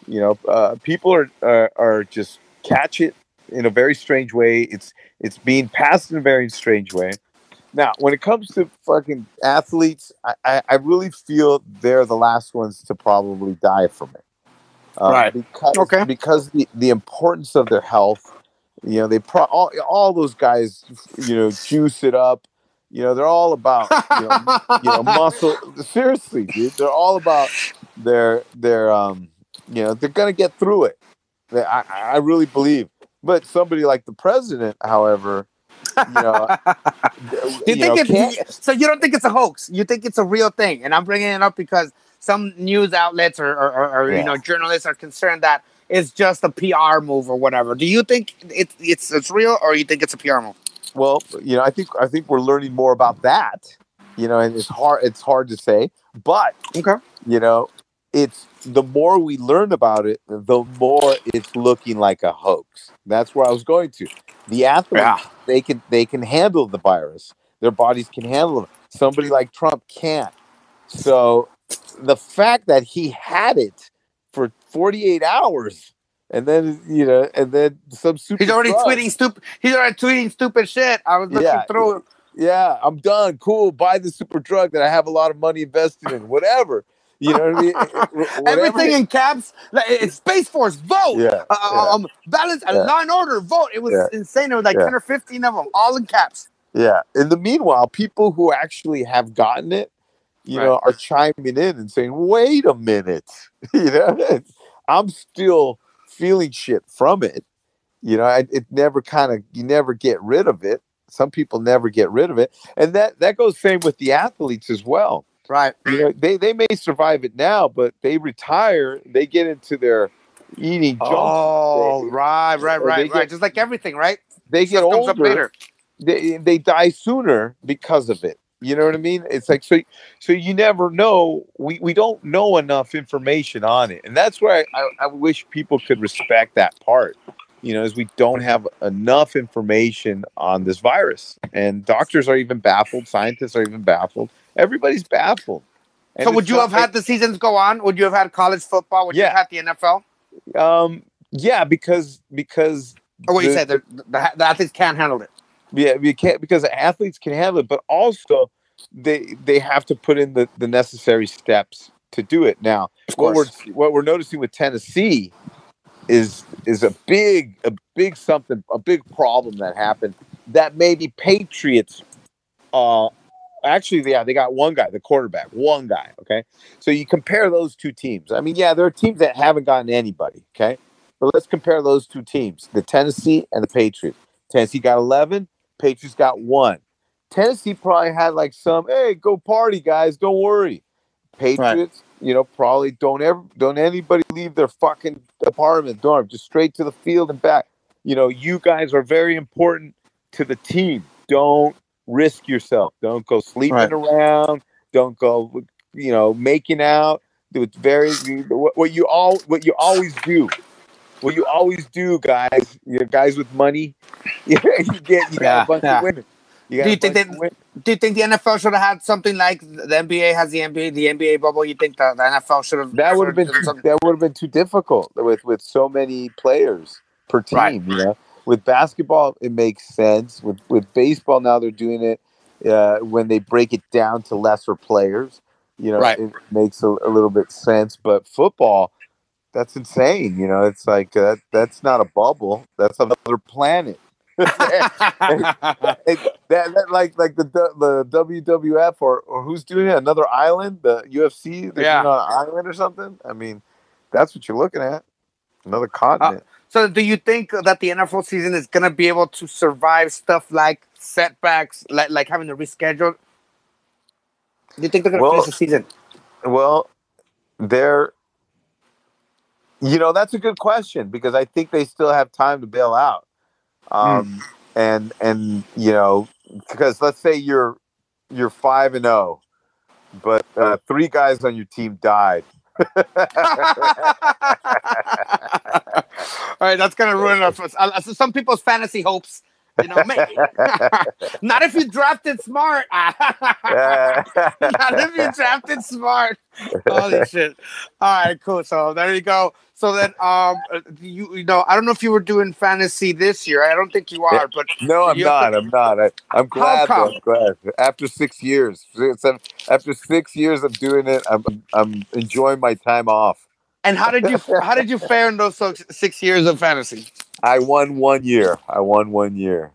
You know, uh, people are, are are just catch it in a very strange way. It's it's being passed in a very strange way. Now, when it comes to fucking athletes, I, I, I really feel they're the last ones to probably die from it. Um, Right. Because, Okay. Because the, the importance of their health, you know, they pro- all, all those guys, you know, juice it up. You know, they're all about, you know, you know, muscle. Seriously, dude, they're all about their their um, you know, they're gonna get through it. I I really believe. But somebody like the president, however, you know, you, you think it's so? You don't think it's a hoax? You think it's a real thing? And I'm bringing it up because some news outlets or, or, or, or, Yeah. you know journalists are concerned that it's just a PR move or whatever. Do you think it's it's it's real, or you think it's a PR move? Well, you know, I think I think we're learning more about that. You know, and it's hard it's hard to say, but Okay. you know, it's the more we learn about it, the more it's looking like a hoax. That's where I was going to. The athletes Yeah. they can they can handle the virus. Their bodies can handle it. Somebody like Trump can't. So the fact that he had it for 48 hours and then you know and then some super He's already drug- tweeting stupid. He's already tweeting stupid shit. I was looking Yeah. through. yeah, I'm done. Cool. Buy the super drug that I have a lot of money invested in. Whatever. You know what I mean? Everything in caps. Like, it's Space Force vote. Yeah. Uh, yeah. um, balance, uh, Yeah. law and order vote. It was Yeah. insane. It was like ten or fifteen of them, all in caps. Yeah. In the meanwhile, people who actually have gotten it, you Right. know, are chiming in and saying, "Wait a minute," you know, I'm still feeling shit from it. You know, I, it never kind of you never get rid of it. Some people never get rid of it, and that that goes same with the athletes as well. Right. you know, they they may survive it now, but they retire, they get into their eating junk. Oh, they- right, right, right, get- right. Just like everything, right? they get Stuff comes up older, later. they they die sooner because of it. You know what I mean? It's like so so you never know. We we don't know enough information on it, and that's where I, I, I wish people could respect that part. You know, is we don't have enough information on this virus, and doctors are even baffled. Scientists are even baffled. Everybody's baffled. And so would you have had the seasons go on? Would you have had college football? Would you Yeah. have had the NFL? Um, yeah, because because Or what you said, the, the, the athletes can't handle it. Yeah, you can't because athletes can handle it, but also they they have to put in the, the necessary steps to do it. Now, what we're what we're noticing with Tennessee is is a big a big something a big problem that happened that maybe Patriots uh actually yeah they got one guy the quarterback one guy okay? So you compare those two teams. I mean yeah there are teams that haven't gotten anybody okay? But let's compare those two teams the Tennessee and the Patriots. Tennessee got 11 Patriots got one Tennessee probably had like some hey go party guys don't worry Patriots, you know, probably don't ever don't anybody leave their fucking apartment dorm, just straight to the field and back. You know, you guys are very important to the team. Don't risk yourself. Don't go sleeping Right. around. Don't go, you know, making out. Do it very what you all what you always do. What you always do, guys. You know, guys with money. you get you got Yeah, a bunch yeah. of women. You Do you think women. Do you think the NFL should have had something like the NBA has the NBA, the NBA bubble? You think the, the NFL should have that would have been too, that would have been too difficult with with so many players per team Right. you know with basketball it makes sense with with baseball now they're doing it uh, when they break it down to lesser players you know Right. it makes a, a little bit sense but football that's insane you know it's like uh, that's not a bubble that's another planet It- that, that like like the the WWF or or who's doing it? Another island? The UFC? They're Yeah. on an island or something? I mean, that's what you're looking at. Another continent. so, do you think that the NFL season is going to be able to survive stuff like setbacks, like like having to reschedule? Do you think they're going to Well- finish the season? well, they're you know that's a good question because I think they still have time to bail out. Um, and and you know because let's say you're you're five and zero, but uh, three guys on your team died. All right, that's gonna ruin our, uh, some people's fantasy hopes. You know, not if you drafted smart. not if you drafted smart. Holy shit! All right, cool. So there you go. So then, um, uh, you you know, I don't know if you were doing fantasy this year. I don't think you are, but No, I'm not. I'm not. I, I'm glad. though. I'm glad. After six years, after six years of doing it, I'm I'm enjoying my time off. and how did you how did you fare in those six years of fantasy? I won one year. I won one year.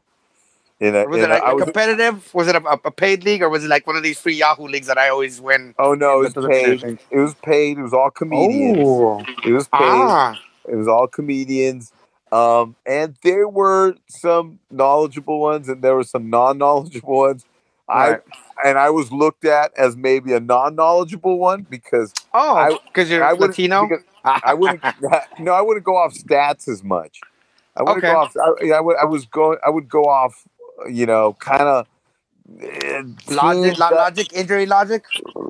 In a, Was in it a- like I a was, competitive? Was it a, a paid league, or was it like one of these free Yahoo leagues that I always win? oh no, it was paid. anything. It was paid. It was all comedians. Oh, It was paid. ah, It was all comedians. Um, and there were some knowledgeable ones, and there were some non-knowledgeable ones. Right. I and I was looked at as maybe a non-knowledgeable one because Oh, because you're I wouldn't- Latino. I wouldn't. no, I wouldn't go off stats as much. I wouldn't Okay. go off. I, I, would, I was going. I would go off. You know, kind of logic, lo- logic, injury logic.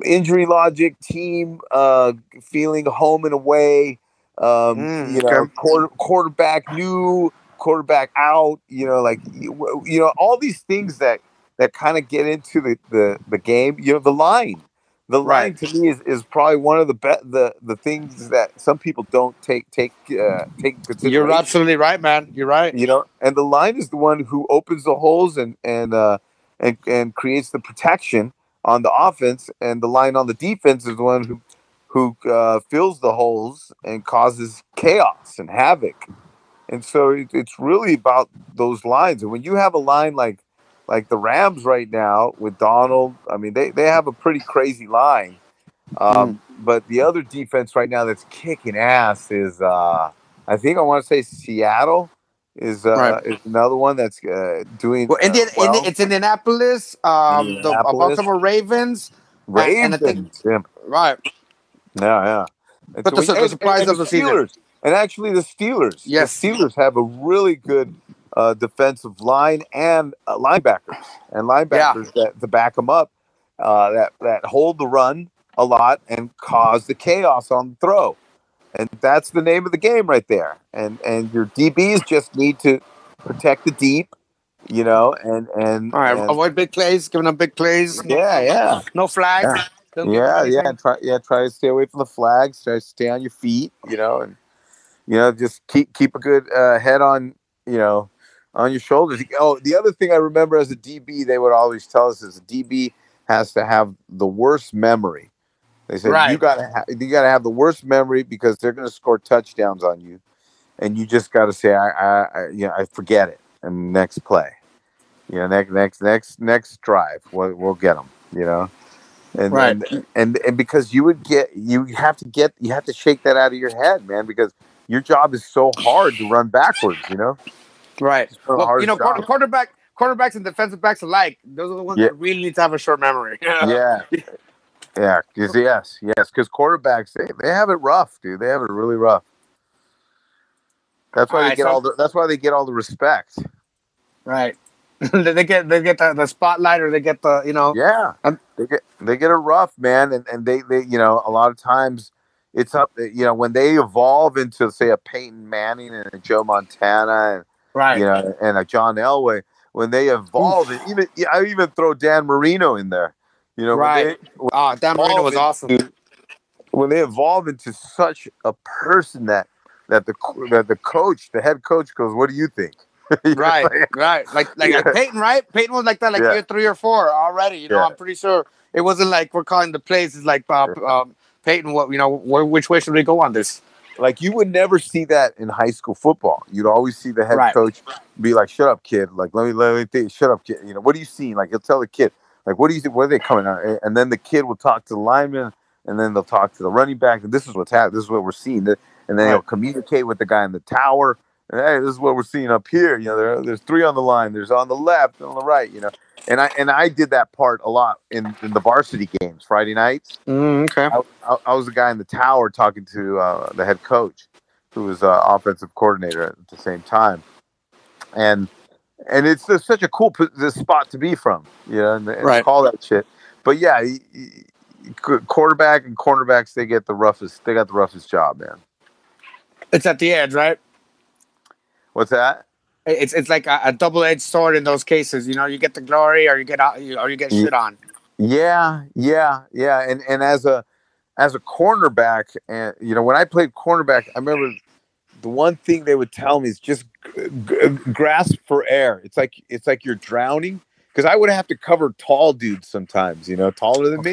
injury logic, team uh, feeling home and away. Um, Mm, you know, okay. quarter, quarterback new, quarterback out. You know, like you, you know, all these things that that kind of get into the, the the game. You know, the line. The line Right. to me is, is probably one of the be- the the things that some people don't take take uh, take consideration. You're absolutely right, man. You're right. You know, and the line is the one who opens the holes and and uh, and and creates the protection on the offense, and the line on the defense is the one who who uh, fills the holes and causes chaos and havoc. And so it, it's really about those lines. And when you have a line like like the Rams right now with Donald, I mean they they have a pretty crazy line. Um, But the other defense right now that's kicking ass is uh, I think I want to say Seattle is uh, Right. is another one that's uh, doing Well, Indian, uh, well. Indi- it's Indianapolis. Um, the uh, Indianapolis. Baltimore Ravens. and I think- Ravens. yeah, Right. yeah, yeah. And But the we- the surprise and of the season. Steelers. And actually, the Steelers. Yes. the Steelers have a really good uh, defensive line and uh, linebackers and linebackers that to back them up uh, that that hold the run a lot and cause the chaos on the throw. And that's the name of the game right there. And and your DBs just need to protect the deep, you know, and and, All right. and- Avoid big plays. Giving them big plays. yeah, yeah. No flags. Yeah. Don't Yeah, yeah. Try yeah, try to stay away from the flags. Try to stay on your feet, you know, and you know, just keep keep a good uh, head on, you know, on your shoulders. Oh, the other thing I remember as a DB, they would always tell us is a DB has to have the worst memory. They said you gotta ha- you gotta have the worst memory because they're gonna score touchdowns on you, and you just gotta say I, I, I you know I forget it and next play, you know next next next next drive we'll, we'll get them, you know, and Right. and, and and because you would get you have to get you have to shake that out of your head, man, because your job is so hard to run backwards, you know. Right. Well, you know, quarter, quarterback, quarterbacks and defensive backs alike. Those are the ones Yeah. that really need to have a short memory. yeah yeah 'cause- yes yes because quarterbacks they, they have it rough dude they have it really rough that's why they Alright, get so- all the that's why they get all the respect Right. they get they get the, the spotlight or they get the you know yeah Um, they get they get it rough man and, and they they you know a lot of times it's up you know when they evolve into say a Peyton Manning and a Joe Montana and right you know and a John Elway when they evolve and even yeah, I even throw Dan Marino in there you know when Right. they- when oh Dan Marino was awesome into- when they evolve into such a person that that the that the coach, the head coach, goes, "What do you think?" You're right like, right like like, Yeah. like Peyton right Peyton was like that like Yeah. year three or four already you know Yeah. I'm pretty sure it wasn't like we're calling the plays it's like uh, um, Peyton what you know wh- which way should we go on this like you would never see that in high school football. You'd always see the head Right. coach be like, "Shut up, kid! Like, let me let me think. Shut up, kid! You know, what are you seeing? Like, he'll tell the kid, like, what do you think? Where are they coming out? And then the kid will talk to the lineman, and then they'll talk to the running back, and this is what's happening. This is what we're seeing. And then he'll communicate with the guy in the tower. And, hey, this is what we're seeing up here. You know, there, there's three on the line. There's on the left, and on the right. You know, and I and I did that part a lot in, in the varsity games, Friday nights. mm, okay I, I, I was the guy in the tower talking to uh, the head coach, who was uh, offensive coordinator at the same time, and and it's just such a cool p- this spot to be from, you know, and, and Right. call that shit. But yeah, y- qu- quarterback and cornerbacks they get the roughest. They got the roughest job, man. it's at the edge right What's that? It's it's like a, a double edged sword in those cases you know you get the glory or you get out or you get shit on Yeah, yeah, yeah. And and as a as a cornerback, and you know, when I played cornerback, I remember the one thing they would tell me is just g- g- grasp for air. It's like it's like you're drowning because I would have to cover tall dudes sometimes, you know, taller than me.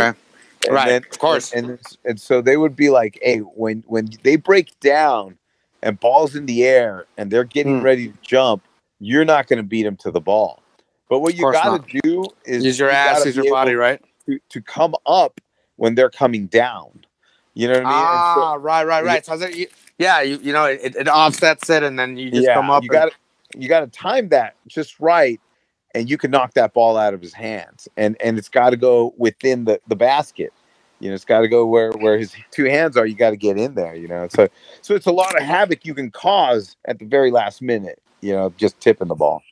And Right, then- of course. And, and and so they would be like, "Hey, when when they break down and balls in the air and they're getting Hmm. ready to jump, you're not going to beat them to the ball." But what you got to do is use your you ass use your body right to, to come up when they're coming down. You know what I mean? And so- Ah, right, right, right. So you, Yeah, you you know it, it offsets it, and then you just yeah, come up. you got to you got to time that just right, and you can knock that ball out of his hands, and and it's got to go within the the basket. You know, it's got to go where where his two hands are. You got to get in there. You know, so so it's a lot of havoc you can cause at the very last minute. You know, just tipping the ball.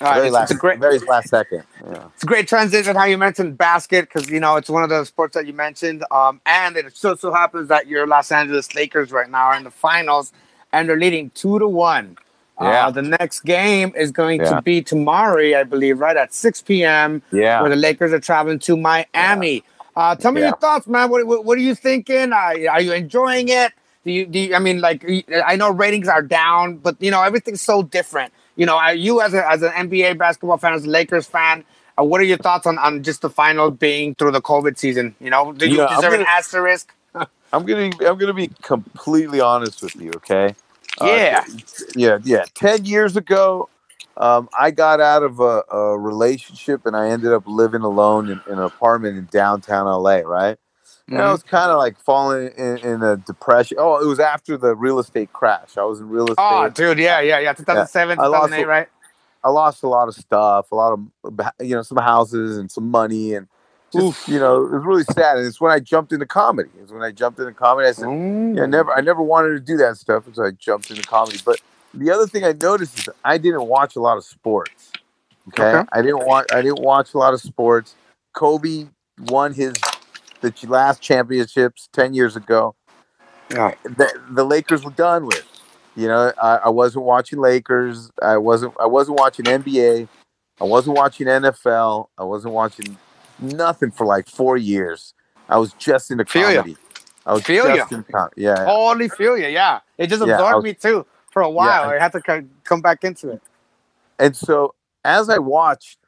All right, very it's, last, it's a great, very last second. Yeah. it's a great transition how you mentioned basket because you know it's one of the sports that you mentioned. Um, and it so so happens that your Los Angeles Lakers right now are in the finals, and they're leading two to one. Yeah. Uh, the next game is going Yeah. to be tomorrow, I believe, right at 6 p.m. Yeah. where the Lakers are traveling to Miami. Uh, tell me Yeah. your thoughts, man. What, what, what are you thinking? Uh, are you enjoying it? Do you, do you, I mean, like, I know ratings are down, but you know everything's so different. You know, are you as a, as an NBA basketball fan, as a Lakers fan, uh, what are your thoughts on, on just the final being through the COVID season? You know, do you Yeah, deserve an gonna- asterisk? I'm gonna I'm gonna be completely honest with you, okay? Uh, Yeah. yeah, yeah. Ten years ago, um, I got out of a, a relationship and I ended up living alone in, in an apartment in downtown LA, right? And I was kind of like falling in, in a depression. Oh, it was after the real estate crash. I was in real estate. Oh, dude, yeah, yeah, yeah. 2007, I lost 2008, a- right? I lost a lot of stuff, a lot of you know some houses and some money, and just you know it was really sad. And it's when I jumped into comedy. It's when I jumped into comedy. I said, Mm. yeah, I never, I never wanted to do that stuff, so I jumped into comedy. But the other thing I noticed is I didn't watch a lot of sports. Okay, Okay. I didn't watch, I didn't watch a lot of sports. Kobe won his the last championships ten years ago. Yeah. The, the Lakers were done with. You know, I, I wasn't watching Lakers. I wasn't, I wasn't watching NBA. I wasn't watching NFL. I wasn't watching nothing for like four years. I was just in the comedy. I was Feel just in com- yeah. yeah. Totally feel you. Yeah, it just Yeah, absorbed was- me too for a while. Yeah. I had to co- come back into it. And so as I watched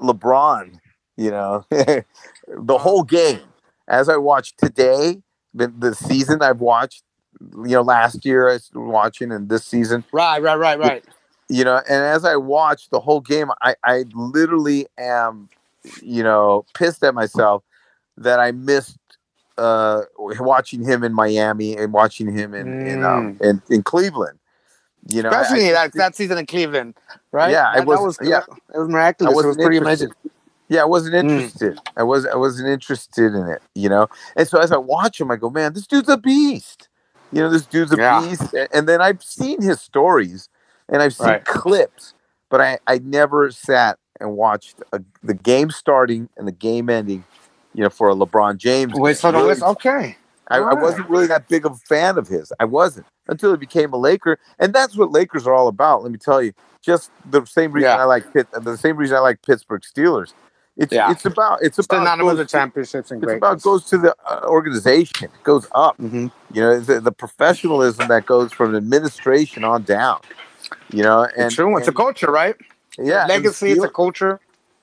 LeBron, you know, the whole game, as I watched today, the, the season I've watched, you know, last year I was watching and this season, Right, right, right, right. you know, and as I watched the whole game, I, I literally am, you know, pissed at myself that I missed uh watching him in Miami and watching him in in um in, in Cleveland. You know, Especially I that, that season in Cleveland, right? Yeah, that, was- that was yeah. it was miraculous. It was pretty amazing. Yeah, I wasn't Mm. interested. I was I wasn't interested in it, you know. And so as I watch him, I go, man, this dude's a beast. You know, this dude's a Yeah. beast. And then I've seen his stories and I've seen Right. clips, but I I never sat and watched a, the game starting and the game ending. You know, for a LeBron James. Wait, so Really- okay. I, I wasn't really that big of a fan of his. I wasn't until he became a Laker, and that's what Lakers are all about. Let me tell you, just the same reason Yeah. I like Pitt, the same reason I like Pittsburgh Steelers. It's Yeah. it's about it's Still about synonymous with championships and it's about goes to the uh, organization. It goes up. hmm You know, the, the professionalism that goes from administration on down. You know, and it's true. It's a culture, right? yeah, the Legacy. It's a culture.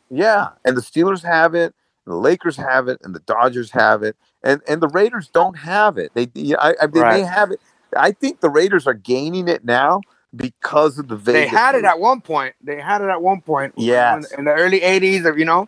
yeah, and the Steelers have it, the Lakers have it, and the Dodgers have it, and and the Raiders don't have it. They, yeah, I, I, they may Right. have it. I think the Raiders are gaining it now because of the Vegas. They had it at one point. They had it at one point. Yeah, in the early '80s, or you know.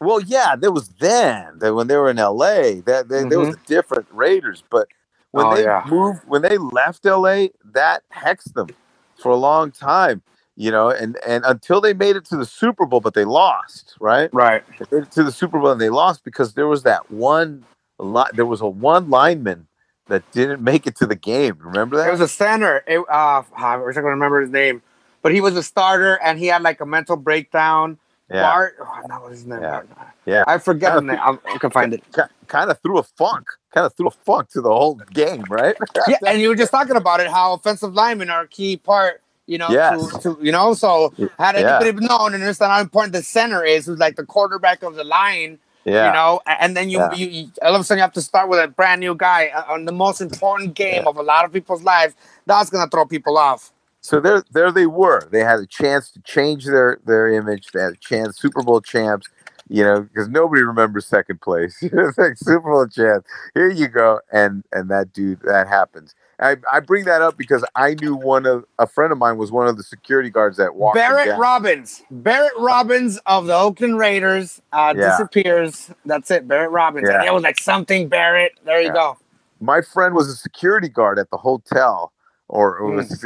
Well, yeah, there was then that when they were in L.A. That they, there was a different Raiders, but when Mm-hmm. Oh, they yeah. moved, when they left L.A., that hexed them for a long time. You know, and and until they made it to the Super Bowl, but they lost, right? Right. They made it to the Super Bowl and they lost because there was that one li- there was a one lineman that didn't make it to the game. Remember that? It was a center. It, uh, I wish I could remember his name, but he was a starter and he had like a mental breakdown. yeah, Bart, oh, is his name? Yeah. yeah. I forget. I'll, I can find it. kind of threw a funk, kind of threw a funk to the whole game, right? Yeah, and you were just talking about it, how offensive linemen are a key part. You know, Yes. to, to you know, so had Yeah. anybody known and understand how important the center is, who's like the quarterback of the line, Yeah, you know, and then you, Yeah. you, you all of a sudden you have to start with a brand new guy uh, on the most important game Yeah. of a lot of people's lives. That's gonna throw people off. so there, there they were. They had a chance to change their their image. They had a chance, Super Bowl champs. You know, because nobody remembers second place. like Super Bowl champs. Here you go, and and that dude, that happens. I, I bring that up because I knew one of a friend of mine was one of the security guards that walked. Barrett. Robbins, Barrett Robbins of the Oakland Raiders, uh, Yeah. disappears. That's it, Barrett Robbins. Yeah. And it was like something Barrett. There you Yeah. go. my friend was a security guard at the hotel, or, or was,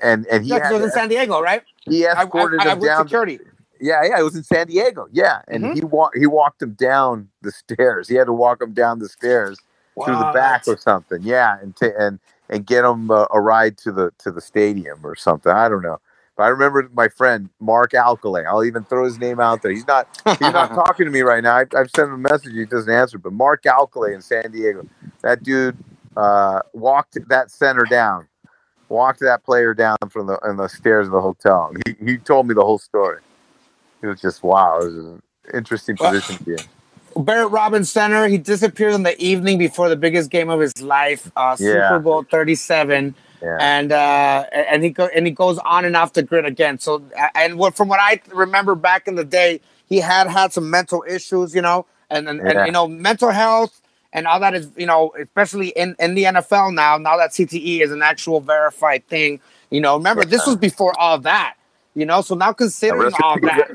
and and he had, it was in San Diego, right? he I, I, escorted I, I him down. security. Yeah, yeah, it was in San Diego. Yeah, and Mhm. he walked he walked him down the stairs. He had to walk him down the stairs through the back or something. Yeah, and ta and and get him uh, a ride to the to the stadium or something. I don't know. But I remember my friend Mark Alcalay. I'll even throw his name out there. He's not he's not talking to me right now. I, I've sent him a message. He doesn't answer. But Mark Alcalay in San Diego, that dude uh, walked that center down, walked that player down from the in the stairs of the hotel. He he told me the whole story. It was just wow. It was an interesting Well, position to be in. Barrett Robbins Center. He disappears on the evening before the biggest game of his life, uh, Yeah. Super Bowl Thirty Seven. Yeah. and uh, and he go, and he goes on and off the grid again. So and what from what I remember back in the day, he had had some mental issues, you know, and and, Yeah. and you know mental health and all that is you know especially in in the NFL now. Now that CTE is an actual verified thing, you know. Remember this was before all that, you know. So now considering all peace- that,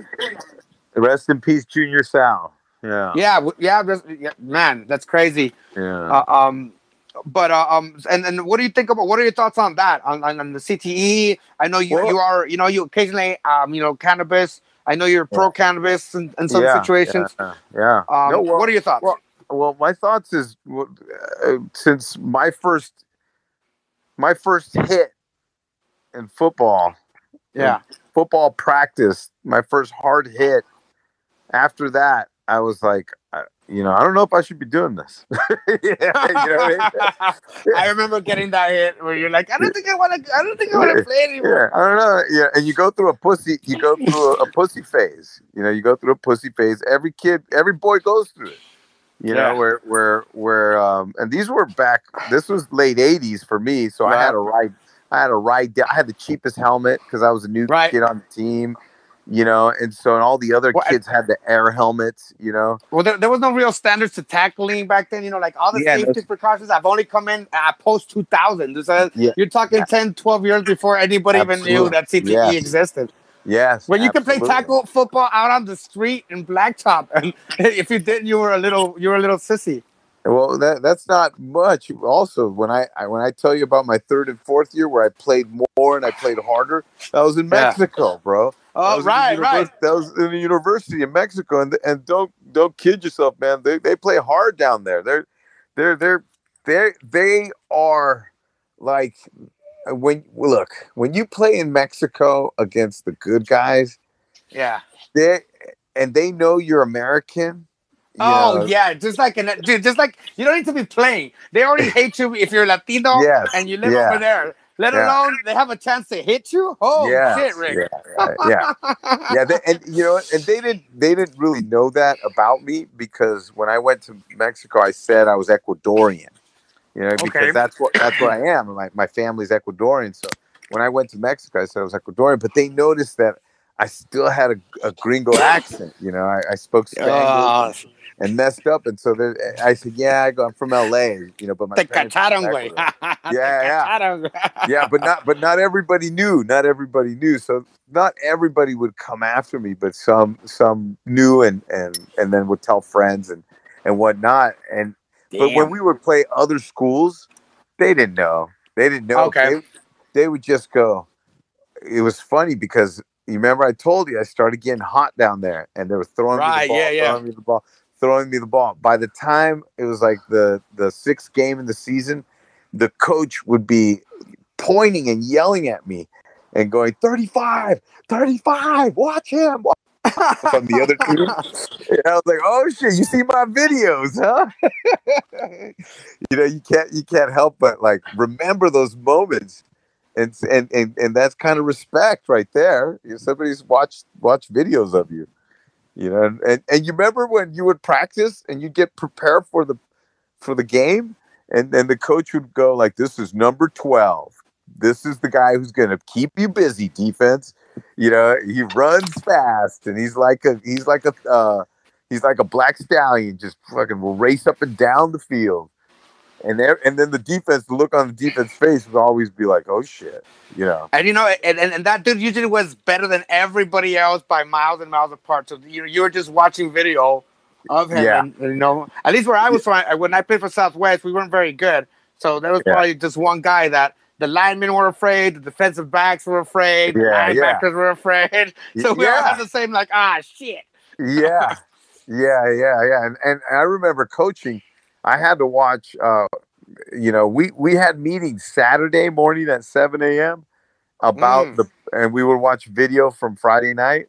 Rest in peace, Junior Seau. Yeah. yeah, yeah, yeah, man, that's crazy. Yeah. Uh, um, but uh, um, and and what do you think about? What are your thoughts on that? On, on, on the CTE? I know you Well- you are you know you occasionally um you know cannabis. I know you're pro cannabis in, in some Yeah, situations. Yeah. yeah. Um, No, well- what are your thoughts? well, Well, my thoughts is uh, since my first my first hit in football, yeah, football practice, my first hard hit. After that, I was like, I, you know, I don't know if I should be doing this. yeah, you know I mean? I remember getting that hit where you're like, I don't think I want to. I don't think I want to play anymore. Yeah, I don't know. Yeah, and you go through a pussy, you go through a, a pussy phase. You know, you go through a pussy phase. Every kid, every boy goes through it. You Yeah. know, where where where um, and these were back. This was late '80s for me, so I had a ride. I had a ride. down- I had the cheapest helmet because I was a new Right. kid on the team. You know, and so and all the other Well, I- kids had the air helmets. You know, Well, there, there was no real standards to tackling back then. You know, like all the Yeah, safety precautions. I've only come in uh, post 2000. So Yeah. you're talking 10, 12 years before anybody even knew that CTE Yes. existed. yes. When you can play tackle football out on the street in blacktop, and if you didn't, you were a little, you were a little sissy. Well, that that's not much. Also, when I, I when I tell you about my third and fourth year where I played more and I played harder, that was in Yeah. Mexico, bro. That Oh, was in the right, right. That was in the university in Mexico, and and don't don't kid yourself, man. They they play hard down there. They're they're they're they they are like uh, when look when you play in Mexico against the good guys, Yeah. they and they know you're American. Oh yeah, just like an, dude, just like you don't need to be playing. They already hate you if you're Latino Yes, and you live yeah. over there. Let Yeah. alone they have a chance to hit you. Oh Yes, shit, Rick. Yeah, yeah, yeah. yeah they, and you know and they didn't they didn't really know that about me because when i went to mexico i said i was ecuadorian you know because Okay. that's what that's what i am my, my family's ecuadorian so when i went to mexico i said i was ecuadorian but they noticed that i still had a, a gringo accent you know i, I spoke spanish Oh, and messed up and so i said yeah I go, i'm from la you know but my te parents are cacharon, from güey. Ecuador." Te yeah. yeah, but not but not everybody knew. Not everybody knew. So not everybody would come after me, but some some knew and and and then would tell friends and and whatnot. And but when we would play other schools, they didn't know. They didn't know. Okay. They, they would just go. It was funny because you remember I told you I started getting hot down there, and they were throwing me the ball, yeah, yeah. throwing me the ball, throwing me the ball. By the time it was like the the sixth game in the season, the coach would be pointing and yelling at me and going 35 35 watch him! Watch from the other team. And i was like oh shit you see my videos huh? You know you can't you can't help but like remember those moments. And and and, and that's kind of respect right there. If somebody's watched watched videos of you you know and, and and you remember when you would practice and you'd get prepared for the for the game? And then the coach would go like this is number 12 this is the guy who's going to keep you busy defense. You know he runs fast and he's like a he's like a uh, he's like a black stallion just fucking will race up and down the field and there and then the defense the look on the defense face would always be like oh shit you know And you know, and, and, and that dude usually was better than everybody else by miles and miles apart. So you you were just watching video of him. Yeah. And, you know, at least where I was from, when I played for Southwest, we weren't very good. So there was Yeah. probably just one guy that the linemen were afraid, the defensive backs were afraid, the Yeah, yeah. linebackers were afraid. So we all Yeah. had the same, like, ah, shit. yeah yeah yeah yeah and, and i remember coaching i had to watch uh you know we we had meetings saturday morning at 7 a.m about Mm. the and we would watch video from friday night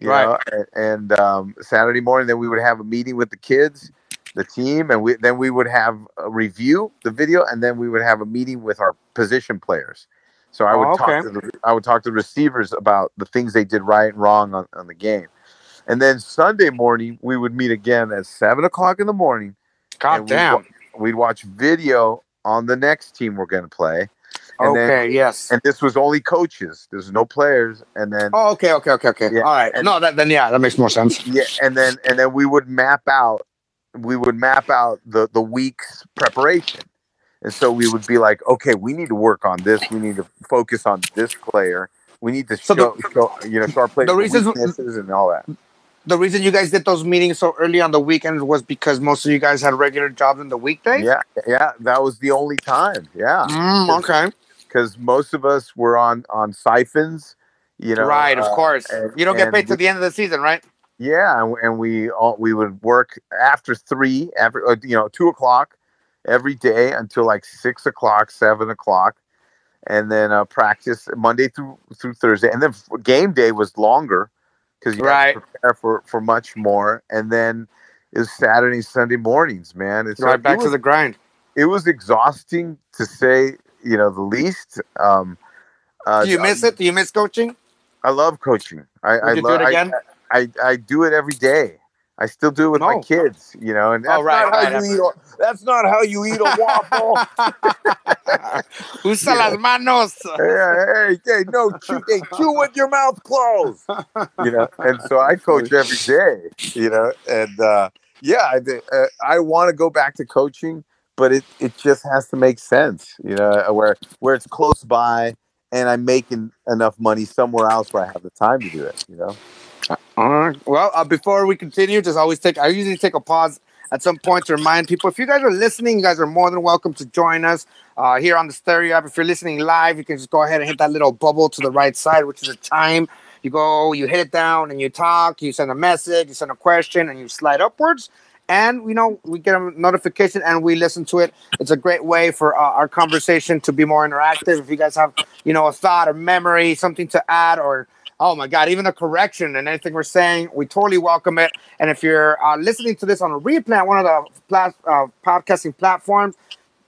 you Right. know and, and um saturday morning then we would have a meeting with the kids the team and we then we would have a review the video and then we would have a meeting with our position players so i Oh, would okay. talk to the i would talk to the receivers about the things they did right and wrong on, on the game and then sunday morning we would meet again at seven o'clock in the morning God and we'd damn. wa- we'd watch video on the next team we're going to play and then Okay, yes. and this was only coaches there's no players and then Oh, okay, okay, okay, okay. Yeah, All right. and- no, that, then yeah, that makes more sense. yeah and then and then we would map out we would map out the the week's preparation and so we would be like okay we need to work on this we need to focus on this player we need to So show, the- show you know show our players the reasons- weaknesses and all that The reason you guys did those meetings so early on the weekends was because most of you guys had regular jobs in the weekdays? yeah yeah that was the only time yeah Mm, okay. because most of us were on on siphons you know right, of uh, course. and- you don't get paid to we- the end of the season, right? Yeah, and, and we all, we would work after three, after uh, you know two o'clock every day until like six o'clock, seven o'clock, and then uh, practice Monday through through Thursday, and then game day was longer because you Right. had to prepare for for much more, and then was Saturday, Sunday mornings, man. It's right like, back it to the grind. it was exhausting to say you know the least. Um, uh, Do you miss it? Do you miss coaching? I love coaching. I, Would I you do love. it again? I, I I do it every day. I still do it with my kids. You know, and that's Oh, right, not how right, you eat. A, that's not how you eat a waffle. Usa Yeah. las manos. hey, hey, hey, no, chew, hey, chew with your mouth closed. You know, and so I coach every day. You know, and uh, yeah, I uh, I want to go back to coaching, but it it just has to make sense. You know, where where it's close by. And I'm making enough money somewhere else where I have the time to do it. You know. All right. Well, uh, before we continue, just always take. I usually take a pause at some point to remind people. If you guys are listening, you guys are more than welcome to join us uh, here on the Stereo app. If you're listening live, you can just go ahead and hit that little bubble to the right side, which is a time. You go, you hit it down, and you talk. You send a message, you send a question, and you slide upwards. And you know we get a notification and we listen to it. It's a great way for uh, our conversation to be more interactive. If you guys have you know a thought or memory, something to add, or oh my god, even a correction and anything we're saying, we totally welcome it. And if you're uh, listening to this on a replay on one of the plat- uh, podcasting platforms,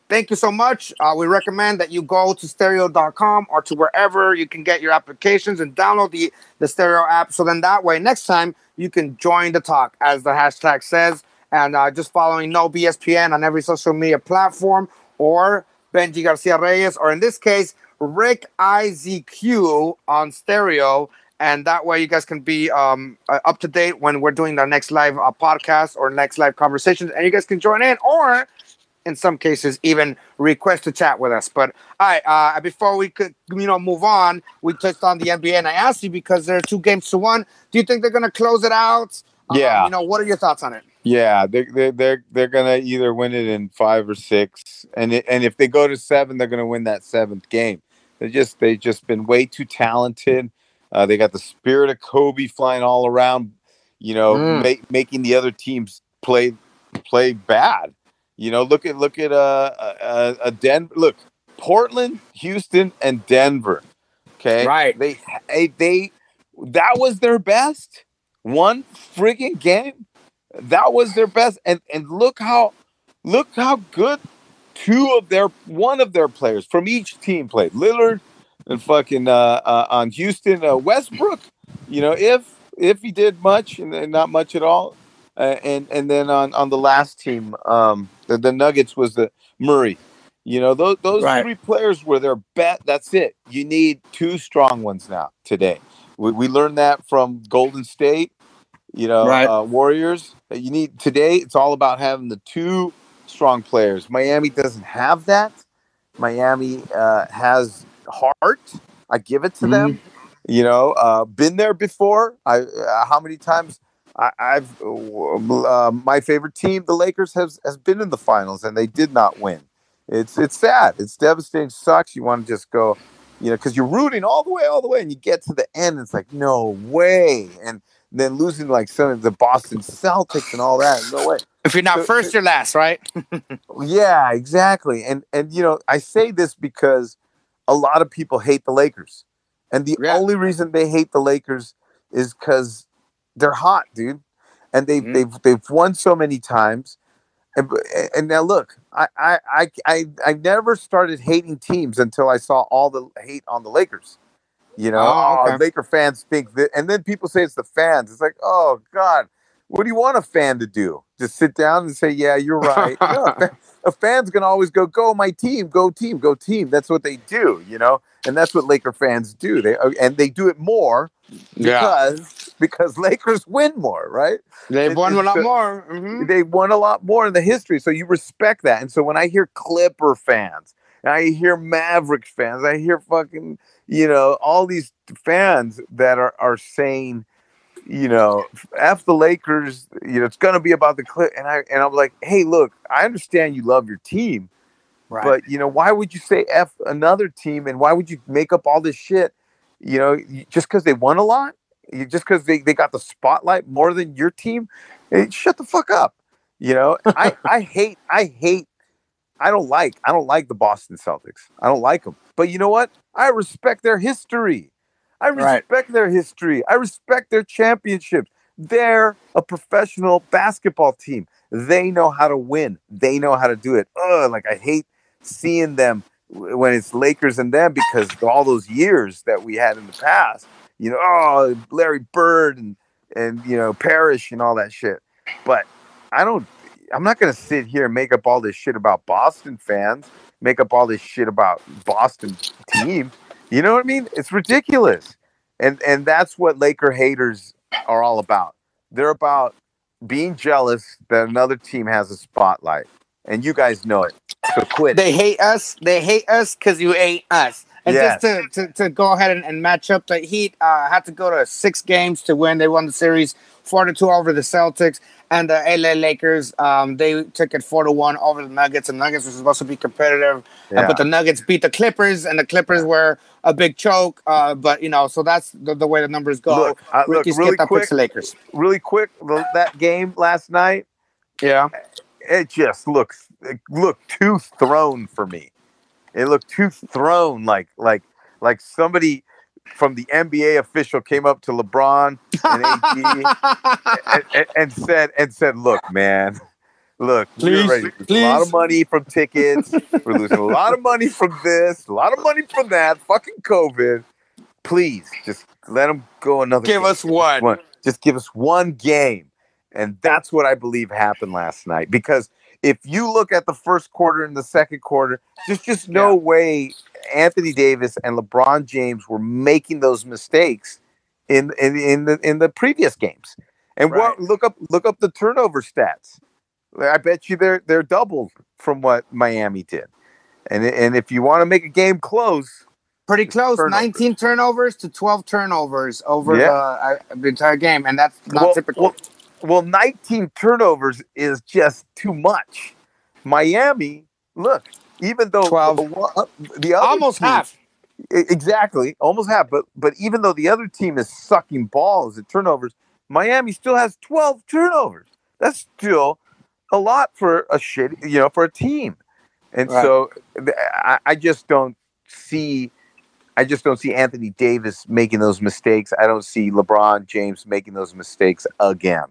thank you so much. Uh, we recommend that you go to stereo.com or to wherever you can get your applications and download the, the stereo app. So then that way, next time you can join the talk, as the hashtag says, and uh, just following No BSPN on every social media platform or Benji Garcia Reyes, or in this case, Rick IZQ on stereo. And that way, you guys can be um, uh, up to date when we're doing the next live uh, podcast or next live conversations, and you guys can join in, or in some cases, even request to chat with us. But all right, uh, before we could, you know, move on, we touched on the NBA, and I asked you because there are two games to one. Do you think they're going to close it out? Um, Yeah. you know, what are your thoughts on it? Yeah, they they they're they're gonna either win it in five or six, and it, and if they go to seven, they're gonna win that seventh game. They just they just been way too talented. Uh, they got the spirit of Kobe flying all around, you know, Mm. ma- making the other teams play play bad. You know, look at look at uh, uh, uh Denver. Look, Portland, Houston, and Denver. Okay, Right. They they, they that was their best one friggin' game. That was their best, and and look how look how good two of their one of their players from each team played. Lillard and fucking uh, uh, on Houston uh, Westbrook. You know, if if he did much and then not much at all, uh, and and then on on the last team, um, the, the Nuggets was the Murray. You know, those those Right. three players were their bet. That's it. You need two strong ones now today. We, we learned that from Golden State. You know, Right. uh, Warriors. That you need today. It's all about having the two strong players. Miami doesn't have that. Miami uh, has heart. I give it to them. You know, uh, been there before. I uh, how many times I, I've uh, my favorite team, the Lakers, has has been in the finals and they did not win. It's it's sad. It's devastating. Sucks. You want to just go, you know, because you're rooting all the way, all the way, and you get to the end. And it's like no way, and then losing like some of the Boston Celtics and all that. No way. If you're not so, first, you're last, right? yeah, exactly. And and you know, I say this because a lot of people hate the Lakers, and the yeah. only reason they hate the Lakers is because they're hot, dude, and they've mm-hmm. they've they've won so many times. And, and now look, I, I I I never started hating teams until I saw all the hate on the Lakers. You know, oh, okay. oh, Laker fans think that, and then people say it's the fans. It's like, oh God, what do you want a fan to do? Just sit down and say, yeah, you're right. no, a fan's gonna always go, go my team, go team, go team. That's what they do, you know, and that's what Laker fans do. They uh, and they do it more because yeah. because Lakers win more, right? They've won a lot more. Mm-hmm. They won a lot more in the history, so you respect that. And so when I hear Clipper fans, and I hear Maverick fans, I hear fucking you know all these fans that are are saying you know, F the Lakers, you know, it's gonna be about the clip. And I and I'm like, hey, look, I understand you love your team, right. but you know, why would you say F another team and why would you make up all this shit? You know, just because they won a lot, just because they, they got the spotlight more than your team, hey, shut the fuck up. You know, I, I hate I hate I don't like I don't like the Boston Celtics. I don't like them. But you know what? I respect their history. I respect right. their history. I respect their championships. They're a professional basketball team. They know how to win. They know how to do it. Ugh, like I hate seeing them when it's Lakers and them because all those years that we had in the past. You know, oh Larry Bird and and you know Parish and all that shit. But I don't. I'm not gonna sit here and make up all this shit about Boston fans. Make up all this shit about Boston team. You know what I mean? It's ridiculous. And and that's what Laker haters are all about. They're about being jealous that another team has a spotlight. And you guys know it. So quit. They hate us. They hate us because you hate us. And yes. just to, to, to, go ahead and, and match up, the Heat uh, had to go to six games to win. They won the series four to two over the Celtics and the LA Lakers. Um, they took it four to one over the Nuggets. And Nuggets were supposed to be competitive, uh, yeah. uh, but the Nuggets beat the Clippers, and the Clippers were a big choke. Uh, but you know, so that's the, the way the numbers go. Look, uh, look really quick, Lakers. Really quick, that game last night. Yeah, it just looks it looked too thrown for me. It looked too thrown, like like like somebody from the NBA official came up to LeBron and AD and, and, and, said and said, "Look, man, look, please, we're ready to lose a lot of money from tickets. we're losing a lot of money from this, a lot of money from that. Fucking COVID. Please, just let them go another. Give game. us one. one. Just give us one game, and that's what I believe happened last night because." If you look at the first quarter and the second quarter, there's just no yeah. way Anthony Davis and LeBron James were making those mistakes in in, in the in the previous games. And right. what look up look up the turnover stats. I bet you they're they're doubled from what Miami did. And and if you want to make a game close, pretty close, turnovers. 19 turnovers to 12 turnovers over yeah. the, uh, the, entire game, and that's not well, typical. Well, well, 19 turnovers is just too much. Miami, look, even though 12. the, uh, the other almost team, half exactly almost half but but even though the other team is sucking balls at turnovers miami still has 12 turnovers that's still a lot for a shit you know for a team and right. so I, I just don't see I just don't see Anthony Davis making those mistakes. I don't see LeBron James making those mistakes again.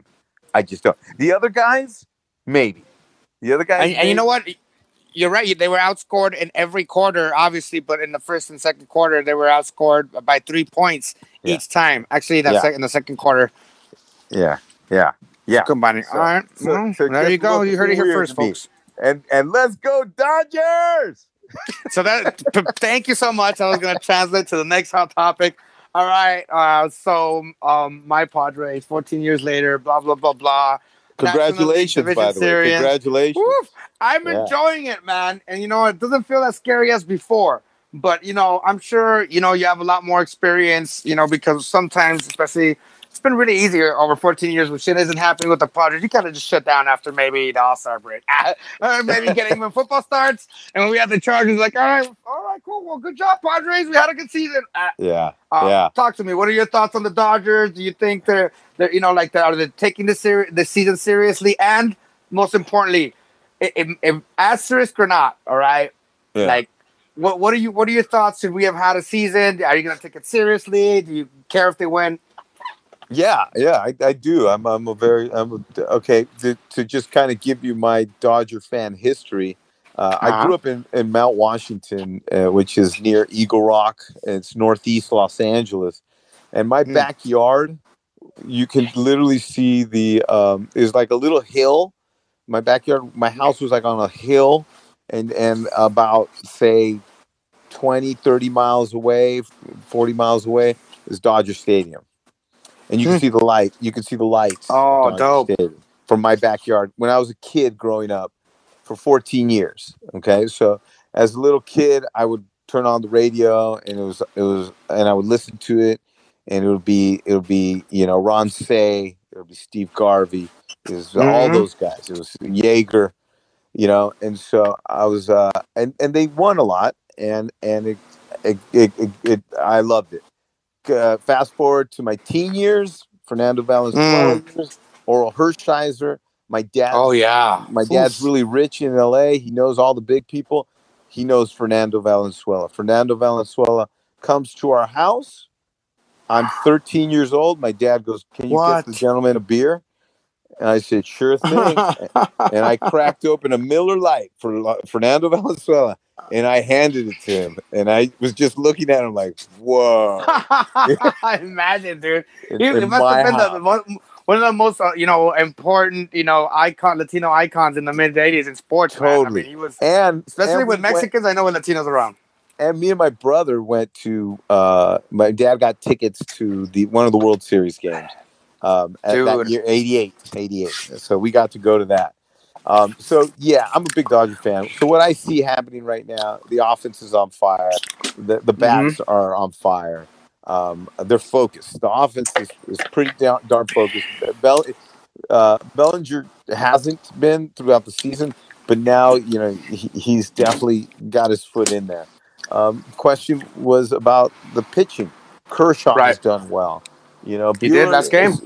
I just don't. The other guys, maybe. The other guys, and, and you know what? you're right. They were outscored in every quarter, obviously, but in the first and second quarter, they were outscored by three points yeah. each time. Actually, that yeah. the second quarter. Yeah, yeah, yeah. Combining. So, All right. So, well, so there you go. You heard it here first, folks. And and let's go Dodgers. so that thank you so much. I was going to translate to the next hot topic. All right. Uh, so um, my Padres, 14 years later, blah blah blah blah. Congratulations, by the way. Congratulations. Woof. I'm yeah. enjoying it, man. And you know, it doesn't feel as scary as before. But you know, I'm sure you know you have a lot more experience. You know, because sometimes, especially it's been really easy over 14 years when shit isn't happening with the Padres. You kind of just shut down after maybe the All Star break, or maybe getting when football starts. And when we had the Chargers, like, all right, all right, cool. Well, good job, Padres. We had a good season. Uh, Yeah, uh, yeah. Talk to me. What are your thoughts on the Dodgers? Do you think they're, they're you know, like, they're, are they taking the ser- the season seriously? And most importantly, i- if, if asterisk or not, all right, Yeah. like. What, what are you? What are your thoughts? Should we have had a season? Are you going to take it seriously? Do you care if they win? Yeah, yeah, I, I do. I'm, I'm a very, I'm a, okay. To, to just kind of give you my Dodger fan history, uh, I Uh-huh. grew up in, in Mount Washington, uh, which is near Eagle Rock. It's northeast Los Angeles, and my Hmm. backyard, you can literally see the um, is like a little hill. My backyard, my house was like on a hill, and and about say 20, 30 miles away, 40 miles away is Dodger Stadium. And you can Hmm. see the light. You can see the lights. Oh, dope. From my backyard when I was a kid growing up for 14 years. Okay. So as a little kid, I would turn on the radio and it was, it was, and I would listen to it and it would be, it would be, you know, Ron Cey, it would be Steve Garvey, it was all Mhm. those guys. It was Yeager, you know, and so I was, uh, and, and they won a lot and, and it, it, it, it, it I loved it. Uh, fast forward to my teen years, Fernando Valenzuela years, Orel Hershiser. My dad, Oh yeah, my dad's really rich in LA. He knows all the big people. He knows Fernando Valenzuela. Fernando Valenzuela comes to our house. I'm 13 years old. My dad goes, "Can you What? get the gentleman a beer?" And I said, "Sure thing." and I cracked open a Miller Lite for Fernando Valenzuela, and I handed it to him. And I was just looking at him like, "Whoa!" Imagine, dude. In it must have been the, one, one of the most, uh, you know, important, you know, icon Latino icons in the mid '80s in sports. man. I Totally. mean, he was, and especially and with we went- Mexicans. I know when Latinos are around. and me and my brother went to uh my dad got tickets to the one of the world series games um at that year 88 88 so we got to go to that. Um so yeah i'm a big dodger fan. So what i see happening right now the offense is on fire. The, the bats are on fire. Um they're focused. The offense is, is pretty darn, darn focused. Bell, uh bellinger hasn't been throughout the season but now you know he, he's definitely got his foot in there. Um, question was about the pitching. Kershaw has done well. You know, He did last game. is-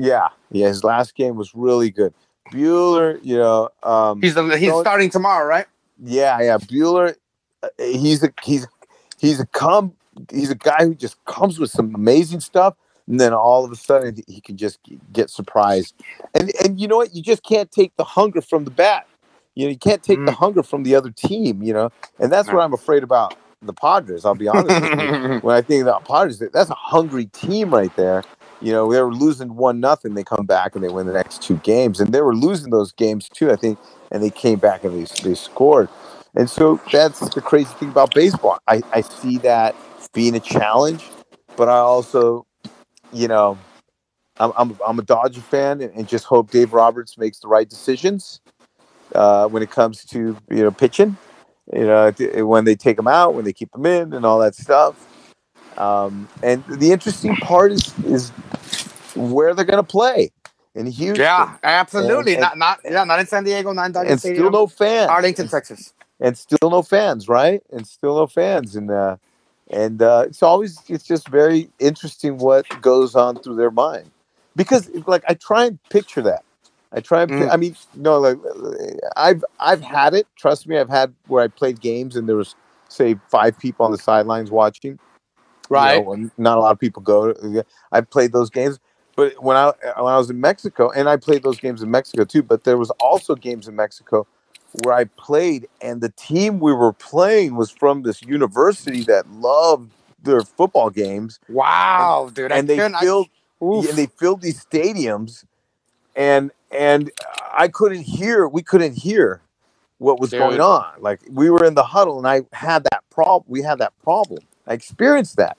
yeah, yeah, his last game was really good. Buehler, you know, um, He's the, he's starting tomorrow, right? yeah, yeah, Buehler, uh, he's a he's he's a come he's a guy who just comes with some amazing stuff, and then all of a sudden he can just get surprised. And and you know what? You just can't take the hunger from the bat. You know, you can't take the Mm. hunger from the other team. You know, and that's what I'm afraid about the Padres. I'll be honest with you. When I think about Padres, that's a hungry team right there. You know, they were losing one nothing. They come back and they win the next two games, and they were losing those games too. I think, and they came back and they they scored. And so that's the crazy thing about baseball. I, I see that being a challenge, but I also, you know, I'm I'm, I'm a Dodger fan and, and just hope Dave Roberts makes the right decisions uh, when it comes to you know pitching. You know, when they take them out, when they keep them in, and all that stuff. Um, and the interesting part is is where they're going to play in Houston. yeah, absolutely. And- not not yeah, not in San Diego, not in Dodger and Stadium. still no fans. Arlington, Texas. and still no fans, right? And still no fans, and uh, and uh, it's always it's just very interesting what goes on through their mind because like I try and picture that. I try and Mm. I mean no like I've I've had it. Trust me, I've had where I played games and there was say five people on the sidelines watching. you know, Right. not a lot of people go. To, I played those games, but when I when I was in Mexico, and I played those games in Mexico too. But there was also games in Mexico where I played, and the team we were playing was from this university that loved their football games, Wow, dude. and I they couldn't- I- filled and they filled these stadiums, and and I couldn't hear. We couldn't hear what was Dude. going on. Like we were in the huddle, and I had that problem. We had that problem. I experienced that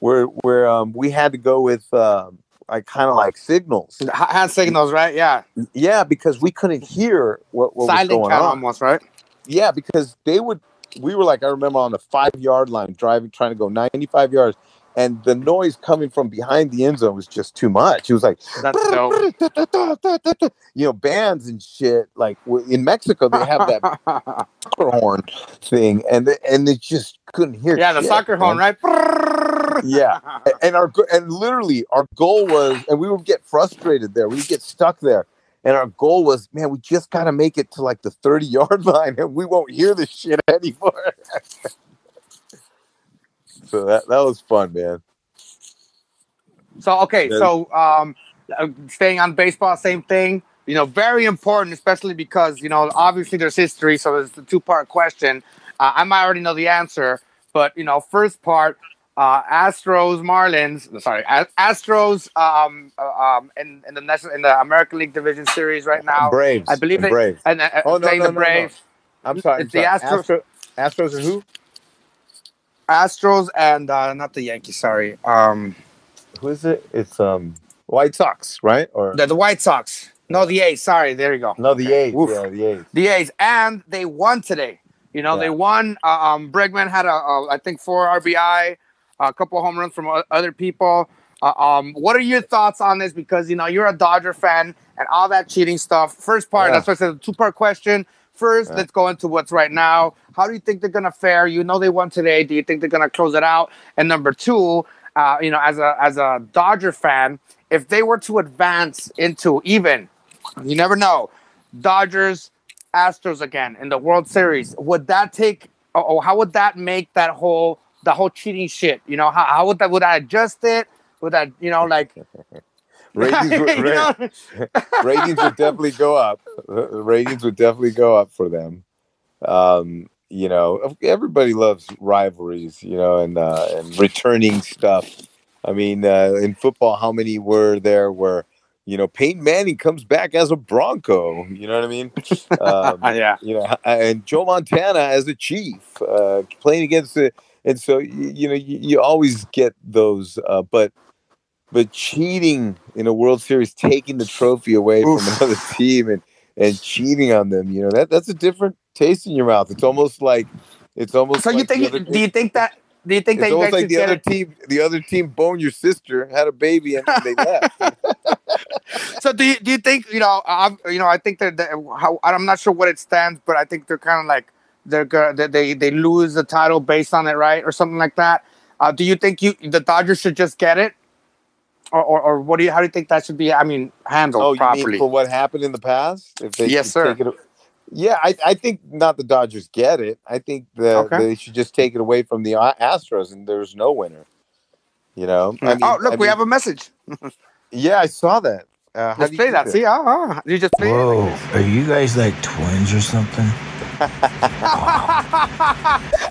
where where um, we had to go with um, like kind of like signals. Hand signals, right? Yeah, Yeah, because we couldn't hear what, what was going on. almost, right? Yeah, because they would. We were like I remember on the five yard line driving, trying to go ninety five yards, and the noise coming from behind the end zone was just too much. It was like you know bands and shit. Like in Mexico, they have that soccer horn thing, and they, and they just couldn't hear. yeah, the shit, soccer horn, man. right? Yeah. And our and literally our goal was, and we would get frustrated there. We would get stuck there. And our goal was, man, we just gotta make it to like the 30 yard line and we won't hear this shit anymore. So that, that was fun, man. So okay, so um, uh, staying on baseball, same thing. You know, very important, especially because you know obviously there's history. So it's a two part question. Uh, I might already know the answer, but you know, first part, uh, Astros, Marlins. Sorry, Astros. Um, uh, um, in, in the national in the American League Division Series right now. Braves. I believe Braves. And uh, Oh, no, playing no, the no, no. Braves, I'm sorry. I'm It's the. Astros- Astro- Astros and who? Astros, and uh, not the Yankees. Sorry, um, Who is it? It's um White Sox, right? Or the, the White Sox. No, the A's. Sorry, there you go. no, the Okay. A's. Oof. Yeah, the A's. the A's, and they won today. You know, Yeah. they won. Uh, um, Bregman had a, a, I think, four RBI, a couple home runs from other people. Uh, um, what are your thoughts on this? Because you know you're a Dodger fan and all that cheating stuff. First part, Yeah. that's why I said two part question. First, Yeah. let's go into what's right now. How do you think they're gonna fare? You know they won today. Do you think they're gonna close it out? And number two, uh, you know, as a as a Dodger fan, if they were to advance into even, you never know, Dodgers, Astros again in the World Series, would that take? Or or how would that make that whole the whole cheating shit? You know, how, how would that would I adjust it? Would that you know like Ratings, would, ra- ratings would definitely go up. Ratings would definitely go up for them. Um, you know, everybody loves rivalries, you know, and uh, and returning stuff. I mean, uh, in football, how many were there where, you know, Peyton Manning comes back as a Bronco? You know what I mean? Um, yeah. you know, and Joe Montana as a chief uh, playing against the, and so you, you know you, you always get those, uh, but but cheating in a World Series, taking the trophy away Oof. from another team and and cheating on them, you know that that's a different taste in your mouth. It's almost like it's almost. So you like the think? other- do you think that? Do you think it's that you almost guys like the other it? team, the other team boned your sister, had a baby, and they left. So do you, do you think you know? I'm you know I think that how I'm not sure what it stands, but I think they're kind of like they're they they lose the title based on it, right, or something like that. Uh, do you think you the Dodgers should just get it, or, or or what do you how do you think that should be? I mean, handled oh, you properly. mean for what happened in the past? If they Yes, sir. it- yeah, I, I think not the Dodgers get it. I think that Okay. they should just take it away from the Astros, and there's no winner. You know. I mean- oh, look, I we mean, have a message. Yeah, I saw that. Uh, how Let's play do that. See, oh, oh, you just play Whoa, it. are you guys like twins or something?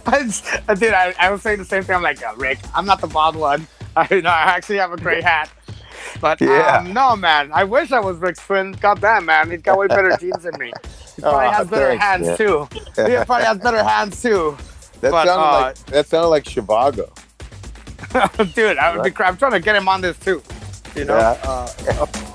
I just- I. I, I was saying the same thing. I'm like, uh, Rick, I'm not the bald one. I, you know, I actually have a gray hat. But Yeah. um, no, man. I wish I was Rick's twin. God damn, man. He's got way better genes than me. He probably has better hands too. He probably has better hands too. That But, sounded uh, like that sounded like Shivago. Dude, I would be, I'm trying to get him on this too. You know? Yeah. Uh,